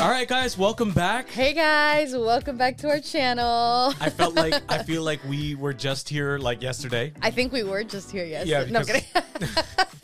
All right, guys, welcome back. Hey guys, welcome back to our channel. I felt like I feel like we were just here like yesterday. I think we were just here yesterday. Yeah,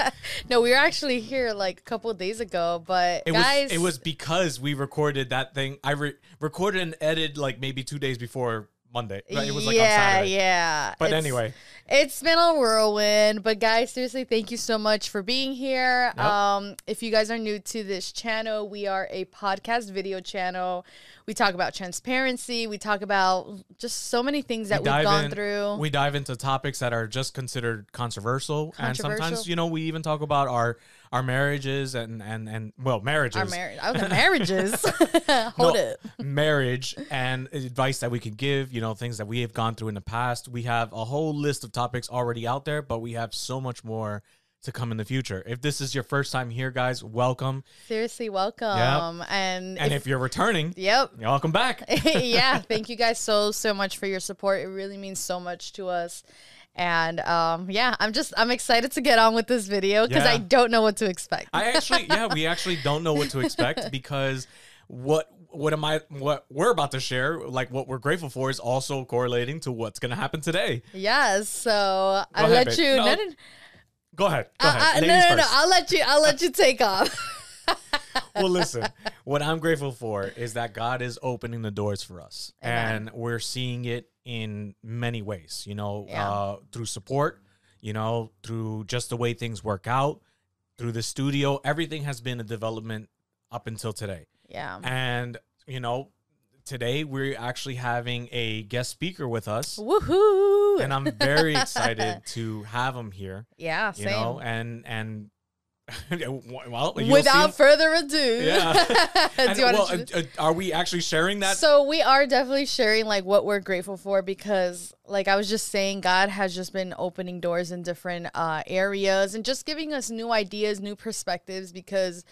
no, no, we were actually here like a couple of days ago. But It guys, was it was because we recorded that thing. I re- recorded and edited like maybe two days before Monday. Right? It was like yeah, on Saturday. yeah. But It's- anyway, It's been a whirlwind, but guys, seriously, thank you so much for being here. Yep. Um, if you guys are new to this channel, we are a podcast video channel. We talk about transparency. We talk about just so many things that we we've gone in, through. We dive into topics that are just considered controversial, and sometimes you know we even talk about our our marriages and and and well marriages. our marriage, the marriages. Hold No, it. marriage and advice that we could give, you know, things that we have gone through in the past. We have a whole list of topics already out there, but we have so much more to come in the future. If this is your first time here, guys, welcome. Seriously, welcome. And, And if you're returning, yep. welcome back. yeah, thank you guys so so much for your support. It really means so much to us. And um, yeah, I'm just I'm excited to get on with this video because Yeah. I don't know what to expect. I actually, yeah, we actually don't know what to expect because what what am I what we're about to share, like what we're grateful for, is also correlating to what's gonna happen today. yes, so I'll ahead, let babe. you. No, No, no, Go ahead. Go uh, ahead. uh, no, no, no. I'll let you. I'll let you take off. well, listen, what I'm grateful for is that God is opening the doors for us. Amen. And we're seeing it in many ways, you know, Yeah. uh, through support, you know, through just the way things work out, through the studio. Everything has been a development up until today. Yeah. And, you know, today we're actually having a guest speaker with us. Woohoo! And I'm very excited to have him here, yeah, you same. know, and, and, well, Without further ado, Yeah. do And, you well, uh, uh, are we actually sharing that? So we are definitely sharing like what we're grateful for because like I was just saying God has just been opening doors in different uh areas and just giving us new ideas, new perspectives because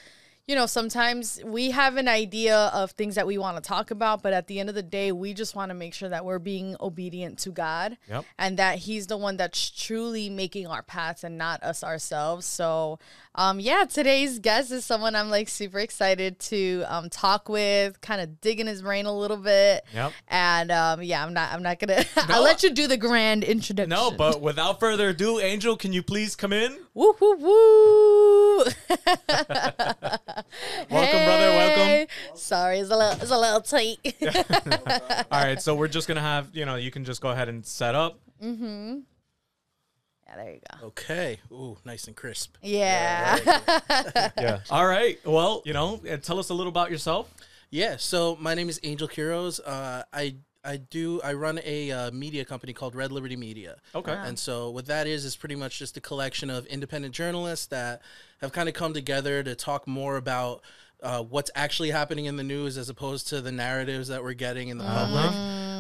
you know, sometimes we have an idea of things that we want to talk about, but at the end of the day, we just want to make sure that we're being obedient to God Yep. and that He's the one that's truly making our paths and not us ourselves. So, um, yeah, today's guest is someone I'm like super excited to um, talk with, kind of digging his brain a little bit. Yep. And um, yeah, I'm not, I'm not gonna. No. I'll let you do the grand introduction. No, but without further ado, Angel, can you please come in? woo woo woo. Welcome, brother, welcome. Sorry, it's a little, it's a little tight. All right, so we're just gonna have you know you can just go ahead and set up. Yeah, there you go. Okay. Ooh, nice and crisp. Yeah. Yeah. All right. Well, you know, uh, tell us a little about yourself. Yeah. So my name is Angel Quiroz. Uh, I I do I run a uh, media company called Red Liberty Media. Okay. And so what that is is pretty much just a collection of independent journalists that have kind of come together to talk more about uh, what's actually happening in the news as opposed to the narratives that we're getting in the public.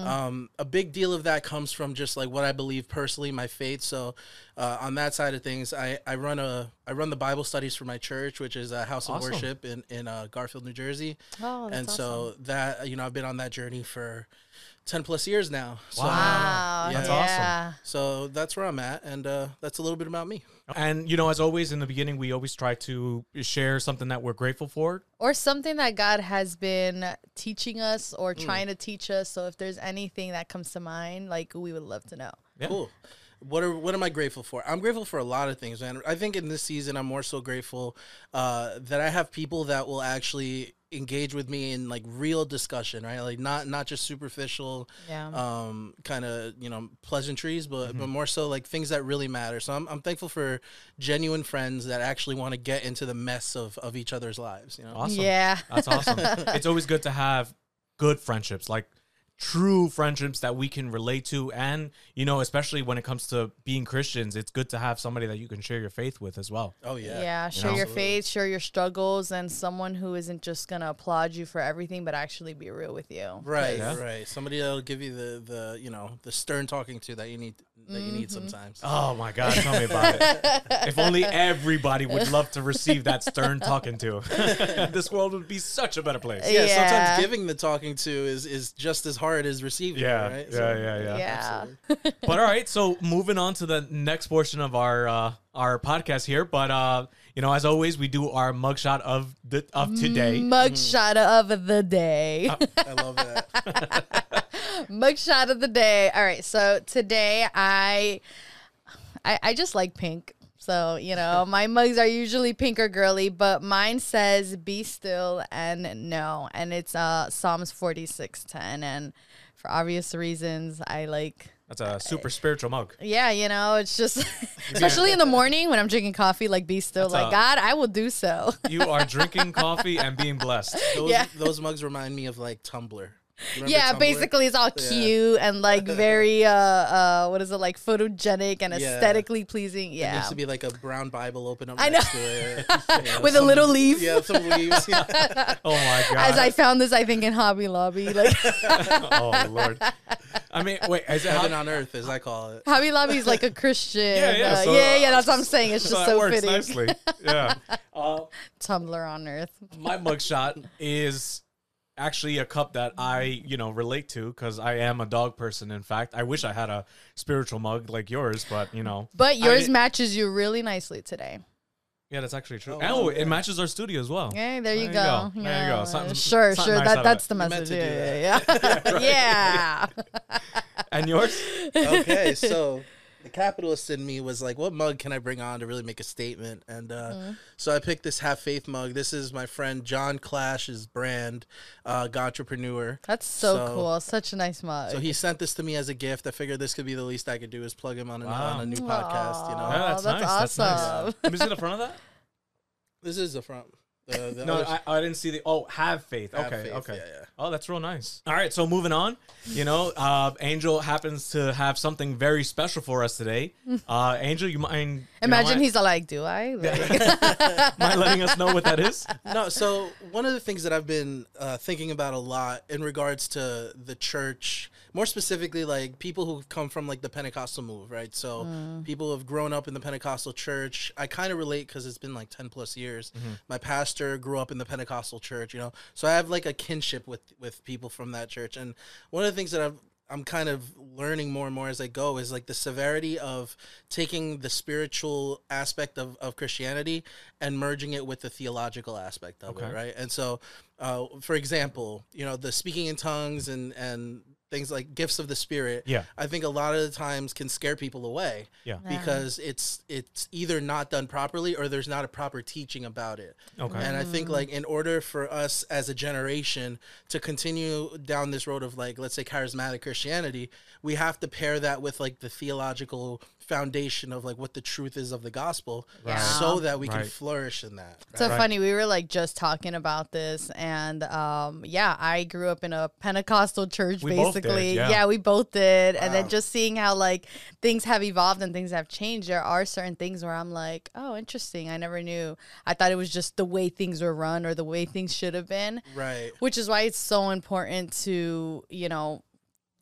Um, a big deal of that comes from just like what I believe personally, my faith. So uh, on that side of things, I, I run a I run the Bible studies for my church, which is a house of Awesome. worship in in uh, Garfield, New Jersey. Oh, that's and so that you know I've been on that journey for ten plus years now. So, Wow. That's yeah. so that's where I'm at, and uh, that's a little bit about me. And you know, as always in the beginning, we always try to share something that we're grateful for. Or something that God has been teaching us Mm. or trying to teach us. So if there's anything that comes to mind, like we would love to know. Yeah. Cool. What are what am I grateful for? I'm grateful for a lot of things, man. I think in this season, I'm more so grateful uh, that I have people that will actually engage with me in like real discussion, right? Like not not just superficial, Yeah. um, kind of you know pleasantries, but Mm-hmm. but more so like things that really matter. So I'm I'm thankful for genuine friends that actually want to get into the mess of of each other's lives. You know. Awesome. Yeah. That's awesome. it's always good to have good friendships, like true friendships that we can relate to. And, you know, especially when it comes to being Christians, it's good to have somebody that you can share your faith with as well. Oh yeah. Yeah, share your faith, share your struggles, and someone who isn't just gonna applaud you for everything, but actually be real with you. Right, Yeah. right. Somebody that'll give you the the you know the stern talking to that you need that you need Mm-hmm. sometimes. Oh my God, tell me about it. If only everybody would love to receive that stern talking to. this world would be such a better place. Yeah, Yeah. sometimes giving the talking to is is just as hard as receiving. Yeah, it, right? yeah, yeah, yeah. Yeah. absolutely. But all right, so moving on to the next portion of our uh, our podcast here. But uh, you know, as always, we do our mugshot of the of today. Mugshot of the day. I love that. Mugshot of the day. All right, so today I, I I just like pink. So, you know, my mugs are usually pink or girly, but mine says be still and know. And it's uh Psalms 46:10 and for obvious reasons, I like That's a super spiritual mug. yeah, you know, it's just especially in the morning when I'm drinking coffee like be still That's like a- God, I will do so. You are drinking coffee and being blessed. Those, Yeah. those mugs remind me of like Tumblr. Remember yeah, Tumblr? basically it's all cute and like very uh uh what is it like photogenic and Yeah. aesthetically pleasing. There Yeah. used to be like a brown Bible open up I next to it. Yeah, With a little leaf. Yeah, some leaves. Yeah. Oh my god! As I found this, I think in Hobby Lobby, like oh lord. I mean, wait, is it Heaven how, on earth, as I call it. Hobby Lobby is like a Christian. Yeah, yeah, uh, so- yeah, yeah. That's what I'm saying. It's so just that so works fitting. nicely. Yeah. Uh, Tumblr on Earth. my mugshot is actually a cup that I, you know, relate to because I am a dog person. In fact, I wish I had a spiritual mug like yours, but you know, But yours I- matches you really nicely today. yeah, that's actually true. Oh, Oh, wow, it matches our studio as well. Okay, there you There you go. go. There you go. Something- sure, something sure. nice that that's the message. Yeah, yeah, yeah. yeah. And yours? okay, so the capitalist in me was like, what mug can I bring on to really make a statement? And uh, Mm-hmm. so I picked this half faith mug. This is my friend John Clash's brand, uh, Entrepreneur. That's so, So- cool. Such a nice mug. So he sent this to me as a gift. I figured this could be the least I could do is plug him on, a Wow. on a new podcast. You know, Yeah, that's, Oh, that's nice. That's nice. awesome. Let me the front of that. this is the front. The, the No, I, I didn't see the. Oh, have faith. Have okay, faith, okay. yeah, yeah. Oh, that's real nice. All right, so moving on. You know, uh, Angel happens to have something very special for us today. Uh, Angel, you mind? you Imagine know, he's all like, "Do I?" Like, mind letting us know what that is? no, so one of the things that I've been uh, thinking about a lot in regards to the church, more specifically, like people who've come from like the Pentecostal move, right? So people who have grown up in the Pentecostal church. I kind of relate because it's been like ten plus years. My pastor grew up in the Pentecostal church, you know, so I have like a kinship with with people from that church. And one of the things that I've I'm kind of learning more and more as I go is like the severity of taking the spiritual aspect of, of Christianity and merging it with the theological aspect of Okay. it, right? And so, uh, for example, you know, the speaking in tongues and and things like gifts of the spirit, Yeah. I think a lot of the times can scare people away Yeah. because it's it's either not done properly or there's not a proper teaching about it. Okay. And I think mm. like in order for us as a generation to continue down this road of like let's say charismatic Christianity, we have to pair that with like the theological foundation of like what the truth is of the gospel Right. so that we can Right. flourish in that. so Right. funny. We were like just talking about this, and um, yeah, I grew up in a Pentecostal church, We both did, basically. yeah. we both did, and then just seeing how like things have evolved and things have changed. There are certain things where I'm like, oh, interesting. I never knew. I thought it was just the way things were run or the way things should have been. Right. which is why it's so important to you know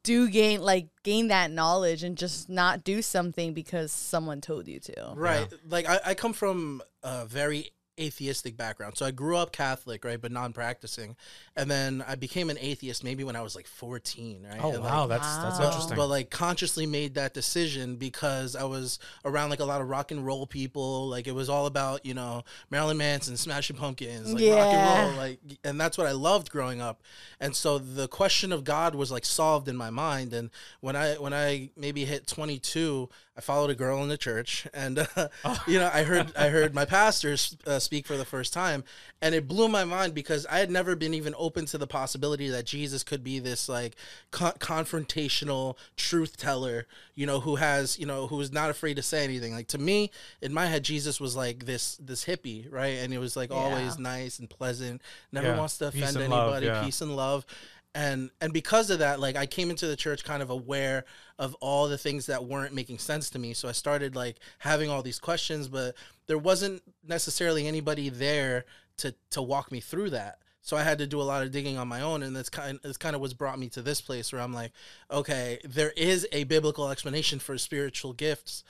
do gain like gain that knowledge and just not do something because someone told you to Right. Like I, I come from a very atheistic background. So I grew up Catholic, right, but non-practicing. And then I became an atheist maybe when I was like 14, right? Oh And, like, wow, that's that's Wow. interesting. but like consciously made that decision because I was around like a lot of rock and roll people. Like it was all about you know Marilyn Manson, Smashing Pumpkins, like rock and roll, like and that's what I loved growing up. And so the question of God was like solved in my mind. And when I when I maybe hit 22, I followed a girl in the church, and uh, you know I heard I heard my pastor uh, speak for the first time, and it blew my mind because I had never been even open to the possibility that Jesus could be this like con- confrontational truth teller, you know, who has you know who is not afraid to say anything. Like to me, in my head, Jesus was like this this hippie, right? And it was like always nice and pleasant, never Yeah. wants to Peace offend love, anybody, yeah. peace and love and and because of that like i came into the church kind of aware of all the things that weren't making sense to me. So i started like having all these questions but there wasn't necessarily anybody there to to walk me through that. So i had to do a lot of digging on my own and that's kind that's kind of what's brought me to this place where i'm like okay there is a biblical explanation for spiritual gifts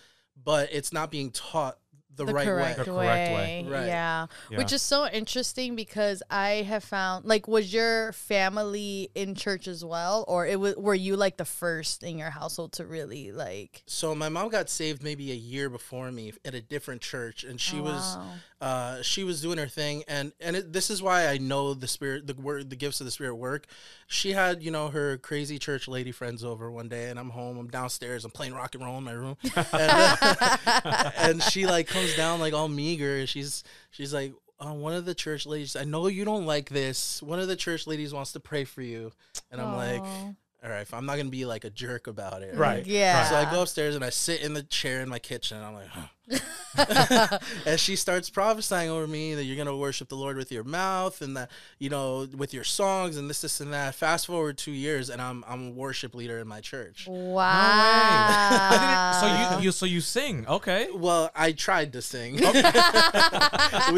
but it's not being taught the, the right correct, way The way. correct way. Right. Yeah. Yeah. Which is so interesting because I have found like was your family in church as well or it was were you like the first in your household to really like so my mom got saved maybe a year before me at a different church and she Oh, was wow. Uh, she was doing her thing, and and it, this is why I know the spirit, the word, the gifts of the spirit work. She had you know her crazy church lady friends over one day, and I'm home, I'm downstairs, I'm playing rock and roll in my room, and, uh, and she like comes down like all meager. She's she's like. Uh, one of the church ladies, I know you don't like this. One of the church ladies wants to pray for you, and I'm like, all right, I'm not gonna be like a jerk about it, Right. Yeah. so I go upstairs and I sit in the chair in my kitchen. And I'm like, huh. and she starts prophesying over me that you're gonna worship the Lord with your mouth and that you know with your songs and this, this, and that. Fast forward two years, and I'm I'm a worship leader in my church. Wow. So you, you so you sing, okay? Well, I tried to sing. we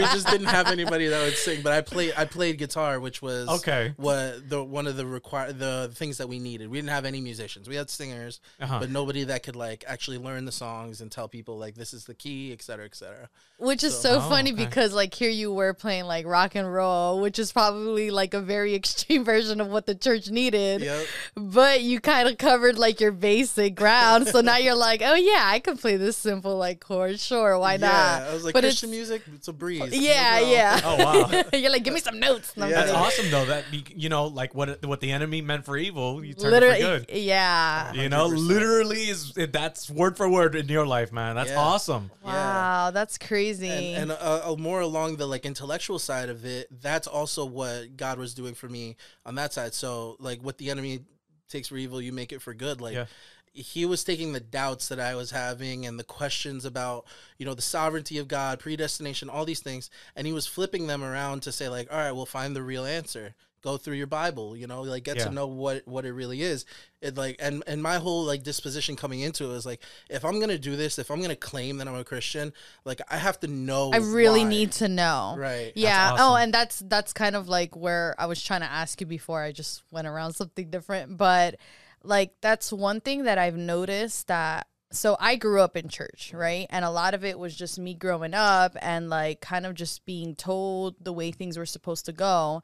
just didn't have anybody that would sing, but I played I played guitar, which was Okay. What the one of the require the things that we needed. We didn't have any musicians. We had singers, Uh-huh. but nobody that could like actually learn the songs and tell people like this is the key, et cetera, et cetera. Which is so Oh, funny okay. because like here you were playing like rock and roll, which is probably like a very extreme version of what the church needed. Yep. But you kind of covered like your basic ground. so now you're like, oh yeah, I can play this simple like chord. Sure, why yeah, not? I was like but Christian it's, music, it's a breeze. Yeah, No problem. yeah. Oh wow. you're like, give me some notes. Yeah. That's awesome though. That you know, like what what the enemy meant for evil, you turn Literally, it for good. yeah. You know, 100%. literally is that's word for word in your life, man. That's Yeah. awesome. Wow, that's crazy. and, and uh, uh, more along the like intellectual side of it that's also what god was doing for me on that side. So like what the enemy takes for evil you make it for good. Like Yeah. he was taking the doubts that i was having and the questions about you know the sovereignty of god predestination all these things. And he was flipping them around to say like all right we'll find the real answer go through your bible you know like get Yeah. to know what what it really is it like and and my whole like disposition coming into it was like if i'm gonna do this if i'm gonna claim that i'm a christian like i have to know I really why. need to know. right Yeah. That's Oh, and that's that's kind of like where I was trying to ask you before. I just went around something different, but like that's one thing that I've noticed that so I grew up in church, right? And a lot of it was just me growing up and like kind of just being told the way things were supposed to go.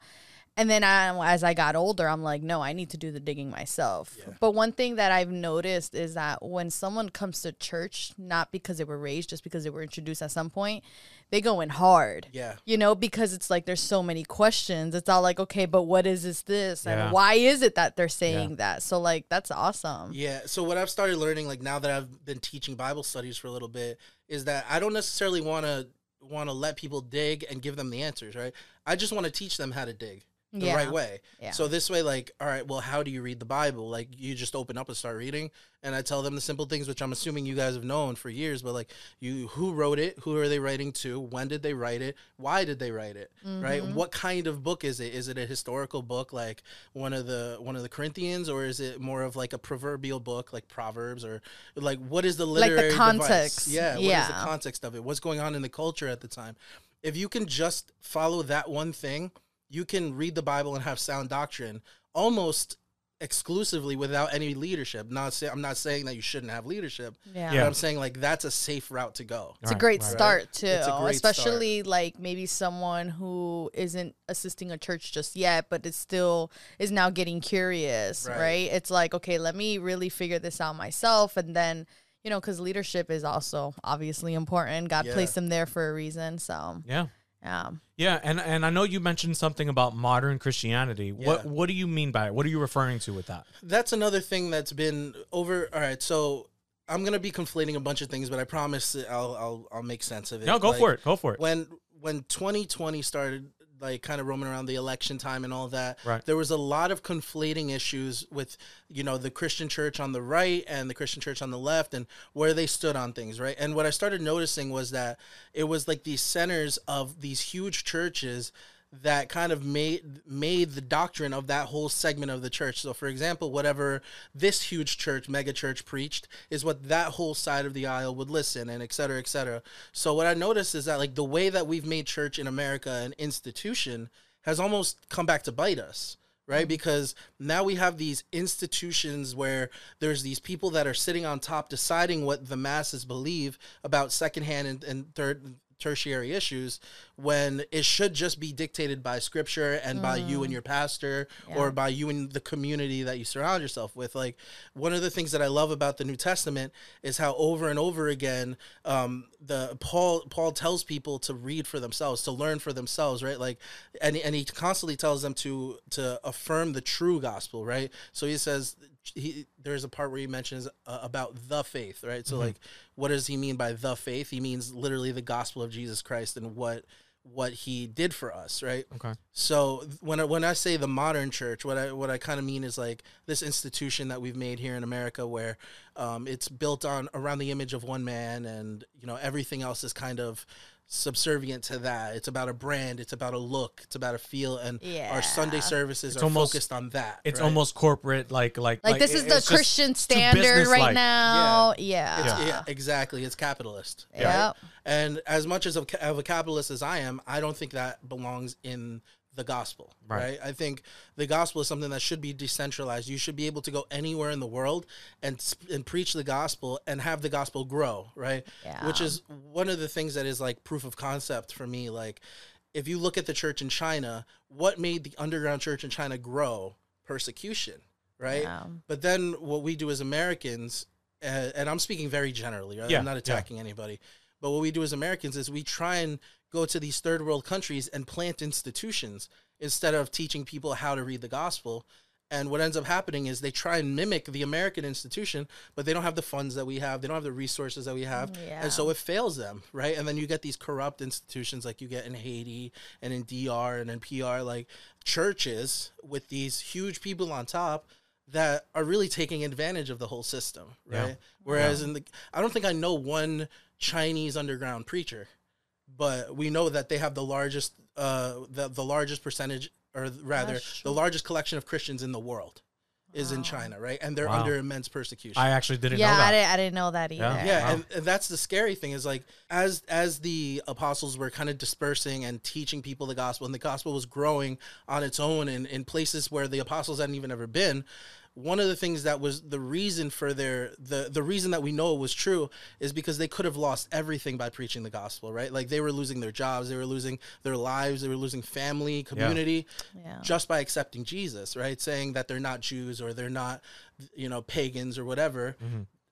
And then I, as I got older, I'm like, no, I need to do the digging myself. But one thing that I've noticed is that when someone comes to church, not because they were raised, just because they were introduced at some point, they go in hard. Yeah. You know because it's like there's so many questions. It's all like okay but what is this? This Yeah. and why is it that they're saying that? So like that's awesome. Yeah. So what I've started learning, like now that I've been teaching Bible studies for a little bit, is that I don't necessarily want to want to let people dig and give them the answers, right? I just want to teach them how to dig the Yeah. right way. Yeah. So this way, like, all right, well, how do you read the Bible? Like, you just open up and start reading, and I tell them the simple things, which I'm assuming you guys have known for years. But like, you, who wrote it? Who are they writing to? When did they write it? Why did they write it? Right? Mm-hmm. What kind of book is it? Is it a historical book like one of the one of the Corinthians, or is it more of like a proverbial book like Proverbs, or like what is the Like the literary device? context. Yeah. What is the context of it? What's going on in the culture at the time? If you can just follow that one thing, you can read the Bible and have sound doctrine almost exclusively without any leadership. Not say, I'm not saying that you shouldn't have leadership, yeah, but Yeah. I'm saying like that's a safe route to go. it's a great right. start too It's a great especially like maybe someone who isn't assisting a church just yet but is still is now getting curious right, Right. it's like okay let me really figure this out myself and then you know because leadership is also obviously important god Yeah. placed them there for a reason so Yeah. Yeah Yeah, and and I know you mentioned something about modern Christianity. What Yeah. what do you mean by it? What are you referring to with that? That's another thing that's been over. All right, so I'm gonna be conflating a bunch of things, but I promise I'll I'll, I'll make sense of it. No, go Like, for it. Go for it. when when 2020 started like kind of roaming around the election time and all that Right. there was a lot of conflating issues with you know the christian church on the right and the christian church on the left and where they stood on things right and what i started noticing was that it was like these centers of these huge churches that kind of made made the doctrine of that whole segment of the church. So for example, whatever this huge church, mega church preached is what that whole side of the aisle would listen and et cetera, et cetera. So what I noticed is that like the way that we've made church in America an institution has almost come back to bite us. Right, mm-hmm. because now we have these institutions where there's these people that are sitting on top deciding what the masses believe about secondhand and, and third tertiary issues when it should just be dictated by scripture and by you and your pastor or by you and the community that you surround yourself with. Like one of the things that I love about the New Testament is how over and over again um, the Paul Paul tells people to read for themselves, to learn for themselves, right? Like, and and he constantly tells them to to affirm the true gospel, right? So he says he there's a part where he mentions uh, about the faith, right? So like, what does he mean by the faith? He means literally the gospel of Jesus Christ and what what he did for us, right? Okay. So when I, when I say the modern church, what I what I kind of mean is like this institution that we've made here in America, where um, it's built on around the image of one man, and you know everything else is kind of subservient to that. It's about a brand, it's about a look, it's about a feel, and our Sunday services It's are almost- focused on that. It's right? almost corporate, like like Like, this it- is the Christian standard right now. Yeah. It's- Yeah. yeah, exactly. It's capitalist. Yep. And as much as of, ca- of a capitalist as I am, I don't think that belongs in the gospel, Right. right. I think the gospel is something that should be decentralized. You should be able to go anywhere in the world and and preach the gospel and have the gospel grow, right? Yeah. Which is one of the things that is like proof of concept for me. Like, if you look at the church in China, what made the underground church in China grow? Persecution, right? Yeah. But then what we do as Americans, uh, and I'm speaking very generally, right? Yeah, I'm not yeah. attacking anybody, but what we do as Americans is we try and go to these third world countries and plant institutions instead of teaching people how to read the gospel. And what ends up happening is they try and mimic the American institution, but they don't have the funds that we have. They don't have the resources that we have. Yeah. And so it fails them, right? And then you get these corrupt institutions like you get in Haiti and in DR and in PR, like churches with these huge people on top that are really taking advantage of the whole system, Yeah. right? Whereas in the, I don't think I know one Chinese underground preacher, but we know that they have the largest, uh, the the largest percentage, or rather, the largest collection of Christians in the world is in China, right? And they're Wow. under immense persecution. I actually didn't Yeah, know that. I didn't, I didn't know that either. Yeah. yeah Wow. and, and that's the scary thing is like as as the apostles were kind of dispersing and teaching people the gospel and the gospel was growing on its own in, in places where the apostles hadn't even ever been one of the things that was the reason for their the the reason that we know it was true is because they could have lost everything by preaching the gospel right? Like they were losing their jobs they were losing their lives they were losing family community Yeah. just by accepting jesus right? Saying that they're not jews or they're not you know pagans or whatever.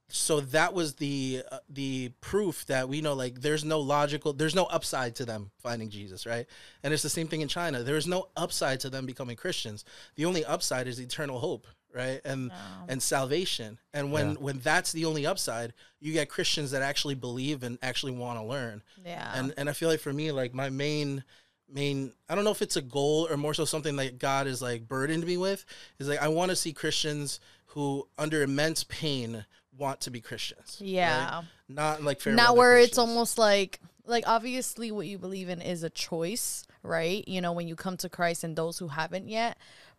So that was the uh, the proof that we know like there's no logical there's no upside to them finding Jesus right? And it's the same thing in China. There's no upside to them becoming Christians. The only upside is eternal hope right and um, and salvation and when Yeah. when that's the only upside you get Christians that actually believe and actually want to learn Yeah. and and I feel like for me like my main main I don't know if it's a goal or more so something that God is like burdened me with is like I want to see Christians who under immense pain want to be Christians. right? Yeah. Not like fair not weather where it's almost like like obviously what you believe in is a choice, right? You know, when you come to Christ and those who haven't yet.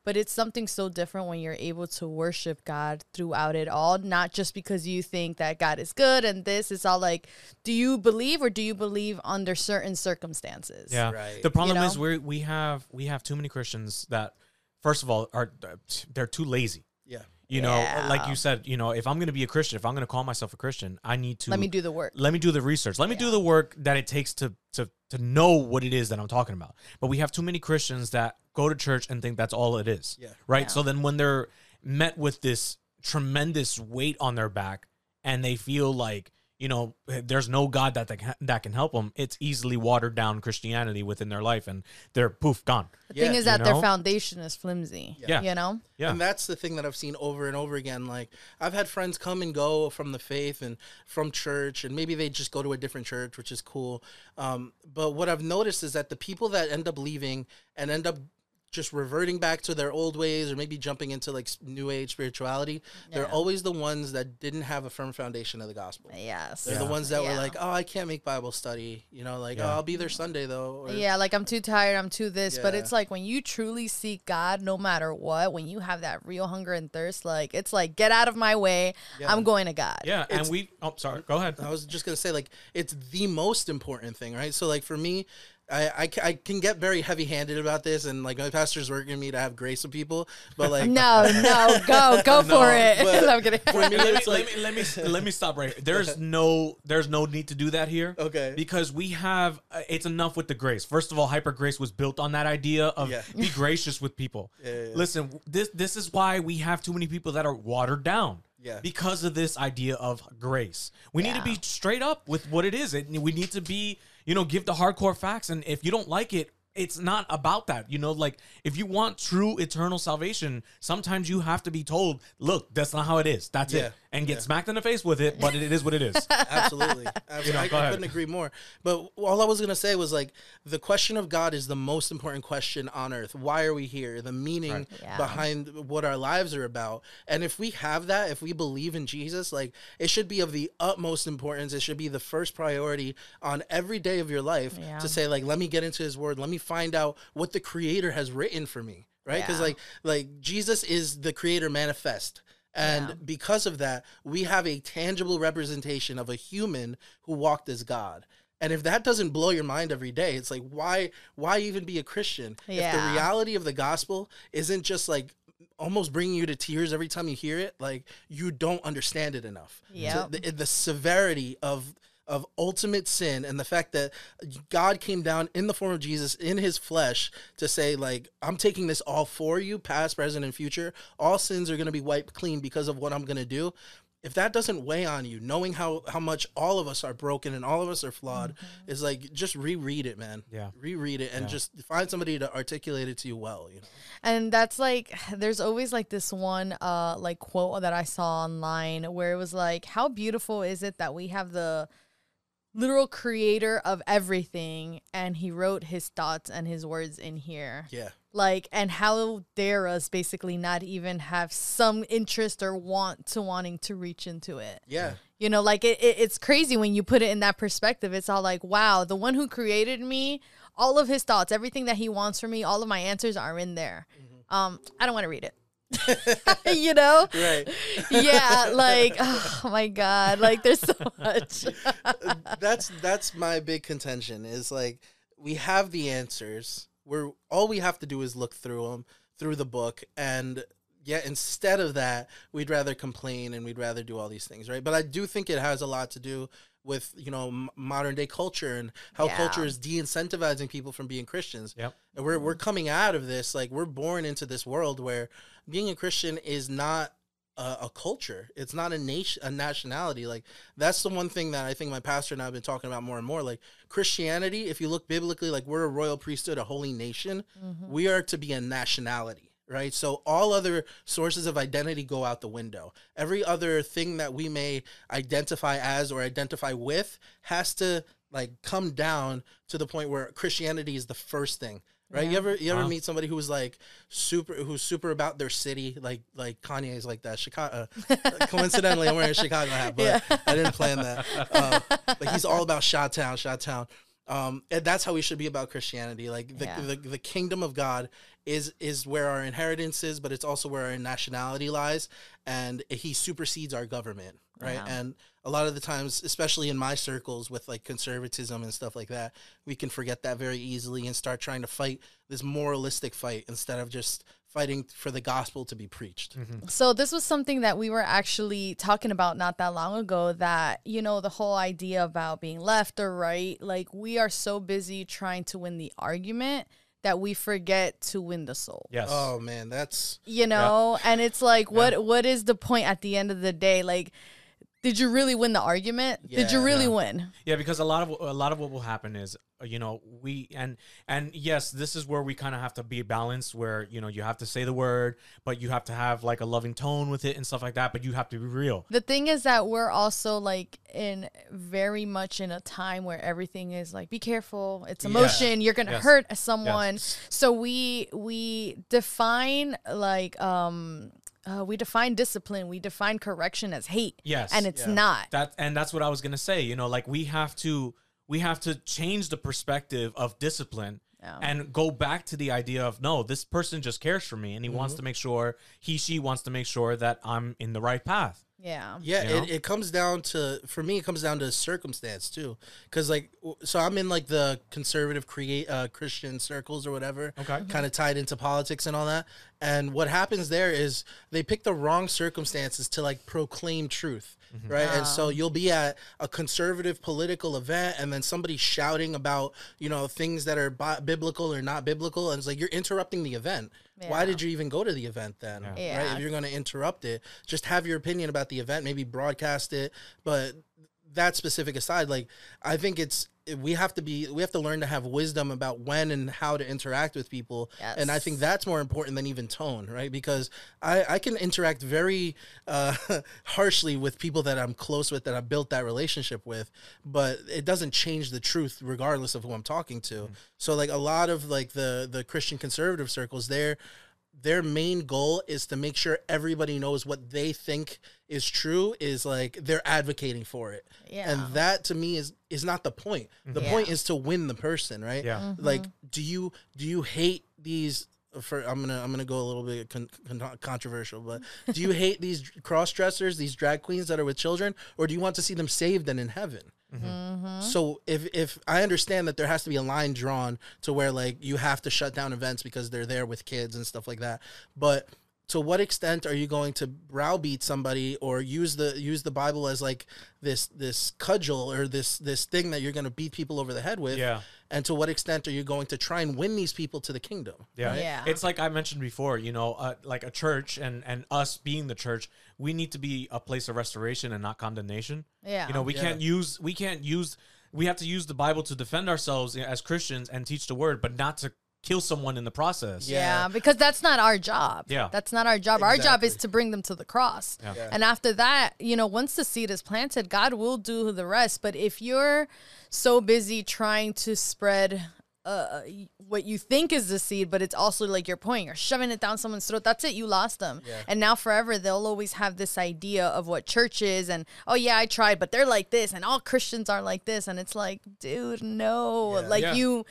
But it's something so different when you're able to worship God throughout it all, not just because you think that God is good and this. It's all like, do you believe or do you believe under certain circumstances? Yeah. Right. The problem You is we we have we have too many Christians that first of all are they're too lazy. Yeah. You know, uh, like you said, you know, if I'm going to be a Christian, if I'm going to call myself a Christian, I need to Let me do the work. let me do the research. Let me do the work that it takes to to to know what it is that I'm talking about. But we have too many Christians that go to church and think that's all it is. Yeah. Right? Yeah. So then when they're met with this tremendous weight on their back and they feel like you know, there's no God that that can, that can help them. It's easily watered down Christianity within their life, and they're poof gone. The Yeah, thing is you that know? their foundation is flimsy. Yeah. You know? Yeah, And that's the thing that I've seen over and over again. Like I've had friends come and go from the faith and from church, and maybe they just go to a different church, which is cool. Um, but what I've noticed is that the people that end up leaving and end up just reverting back to their old ways or maybe jumping into like new age spirituality they're always the ones that didn't have a firm foundation of the gospel Yes. they're the ones that were like oh i can't make bible study you know like oh, Yeah. oh i'll be there sunday though or, Yeah, like I'm too tired, I'm too this. But it's like when you truly seek God, no matter what, when you have that real hunger and thirst, like it's like, get out of my way. Yeah. I'm going to God. yeah. And It's- we. Oh, sorry. Go ahead. I was just gonna say like it's the most important thing, right? So like for me, I, I, I can get very heavy handed about this, and like my pastor's working me to have grace with people, but like No, no, go, go No, for it. but I'm kidding. for me, let, me, like let me let me let me stop right. here. There's no there's no need to do that here. Okay. Because we have uh, it's enough with the grace. First of all, hyper grace was built on that idea of Yeah. be gracious with people. Yeah, yeah, yeah. Listen, this this is why we have too many people that are watered down. Yeah. Because of this idea of grace. We need to be straight up with what it is. It, we need to be, you know, give the hardcore facts and if you don't like it, it's not about that. You know, like if you want true eternal salvation, sometimes you have to be told, look, that's not how it is. That's Yeah. it. And get Yeah. smacked in the face with it, but it is what it is. absolutely, absolutely. know, I, I couldn't agree more. But all I was gonna say was like the question of God is the most important question on earth. Why are we here? The meaning Right. Yeah. behind what our lives are about. And if we have that, if we believe in Jesus, like it should be of the utmost importance. It should be the first priority on every day of your life Yeah. to say like, let me get into His Word. Let me find out what the Creator has written for me. Right? Because Yeah. like like Jesus is the Creator manifest. And Yeah. because of that, we have a tangible representation of a human who walked as God. And if that doesn't blow your mind every day, it's like why why even be a Christian? yeah. If the reality of the gospel isn't just like almost bringing you to tears every time you hear it, like you don't understand it enough. So the, the severity of of ultimate sin and the fact that God came down in the form of Jesus in his flesh to say like I'm taking this all for you past present and future. All sins are going to be wiped clean because of what I'm going to do. If that doesn't weigh on you knowing how how much all of us are broken and all of us are flawed is like just reread it man. Yeah. reread it and Yeah. just find somebody to articulate it to you well you know? And that's like there's always like this one uh like quote that I saw online where it was like how beautiful is it that we have the literal creator of everything and he wrote his thoughts and his words in here. yeah Like and how dare us basically not even have some interest or want to wanting to reach into it. yeah You know, like it, it, it's crazy when you put it in that perspective. It's all like, wow, the one who created me, all of his thoughts, everything that he wants for me, all of my answers are in there. Um, I don't want to read it. you know? right Yeah, like, oh my God, like there's so much. that's that's my big contention is like we have the answers we're all we have to do is look through them through the book and yet instead of that we'd rather complain and we'd rather do all these things right but i do think it has a lot to do with you know m- modern day culture and how Yeah. culture is de-incentivizing people from being christians Yep. and we're, we're coming out of this like we're born into this world where being a christian is not a, a culture. It's not a nation a nationality. Like that's the one thing that i think my pastor and i've been talking about more and more. Like christianity if you look biblically like we're a royal priesthood a holy nation. Mm-hmm. We are to be a nationality right? So all other sources of identity go out the window. Every other thing that we may identify as or identify with has to like come down to the point where christianity is the first thing right you ever you ever Wow. meet somebody who was like super who's super about their city like like Kanye is like that chicago uh, coincidentally i'm wearing a chicago hat but Yeah. i didn't plan that um, but he's all about shot town shot town um, and that's how we should be about christianity like the, Yeah. the, the kingdom of god is is where our inheritance is but it's also where our nationality lies and he supersedes our government right Yeah. and a lot of the times especially in my circles with like conservatism and stuff like that we can forget that very easily and start trying to fight this moralistic fight instead of just fighting for the gospel to be preached. Mm-hmm. So this was something that we were actually talking about not that long ago that you know the whole idea about being left or right like we are so busy trying to win the argument that we forget to win the soul. Yes. oh man that's You know, and it's like what what is the point at the end of the day? Like did you really win the argument? did you really Yeah. win? Yeah, because a lot of a lot of what will happen is uh, you know we and and yes, this is where we kind of have to be balanced. Where you know you have to say the word, but you have to have like a loving tone with it and stuff like that. But you have to be real. The thing is that we're also like in very much in a time where everything is like be careful. It's Yeah. emotion. You're gonna Yes. hurt someone. So we we define like um uh, we define discipline. We define correction as hate. Yes. and it's Yeah. not. That and that's what I was gonna say. You know, like we have to we have to change the perspective of discipline Yeah. and go back to the idea of no, this person just cares for me and he wants to make sure he she wants to make sure that I'm in the right path. Yeah. Yeah, You know? it, it comes down to for me. It comes down to circumstance too, because like so I'm in like the conservative create uh, Christian circles or whatever. Okay. kind of tied into politics and all that. And what happens there is they pick the wrong circumstances to like proclaim truth, Mm-hmm. right? And so you'll be at a conservative political event, and then somebody shouting about you know things that are bi- biblical or not biblical, and it's like you're interrupting the event. Why did you even go to the event then? Yeah. Right? If you're going to interrupt it, just have your opinion about the event, maybe broadcast it. But that specific aside, like I think it's we have to be we have to learn to have wisdom about when and how to interact with people, and I think that's more important than even tone, right? Because I I can interact very uh, harshly with people that I'm close with that I built that relationship with, but it doesn't change the truth regardless of who I'm talking to. So like a lot of like the the Christian conservative circles, they're their main goal is to make sure everybody knows what they think is true is like they're advocating for it Yeah. and that to me is is not the point mm-hmm. the Yeah. point is to win the person right Yeah. Mm-hmm. like do you do you hate these for i'm gonna i'm gonna go a little bit con- con- controversial but do you hate these cross dressers these drag queens that are with children or do you want to see them saved and in heaven Mm-hmm. so if if I understand that there has to be a line drawn to where like you have to shut down events because they're there with kids and stuff like that, but to what extent are you going to browbeat somebody or use the use the Bible as like this this cudgel or this this thing that you're going to beat people over the head with? Yeah. And to what extent are you going to try and win these people to the kingdom? Yeah. Yeah. It's like I mentioned before, you know, uh, like a church and and us being the church, we need to be a place of restoration and not condemnation. Yeah. You know, we Yeah. can't use we can't use we have to use the Bible to defend ourselves as Christians and teach the word, but not to kill someone in the process. Yeah. Yeah, because that's not our job. Yeah. That's not our job. Our job is to bring them to the cross. Yeah. And after that, you know, once the seed is planted, God will do the rest. But if you're so busy trying to spread uh, what you think is the seed, but it's also like your point, you're shoving it down someone's throat. That's it. You lost them. And now forever, they'll always have this idea of what church is. And, oh, yeah, I tried, but they're like this. And all Christians are like this. And it's like, dude, no. Like Yeah. you,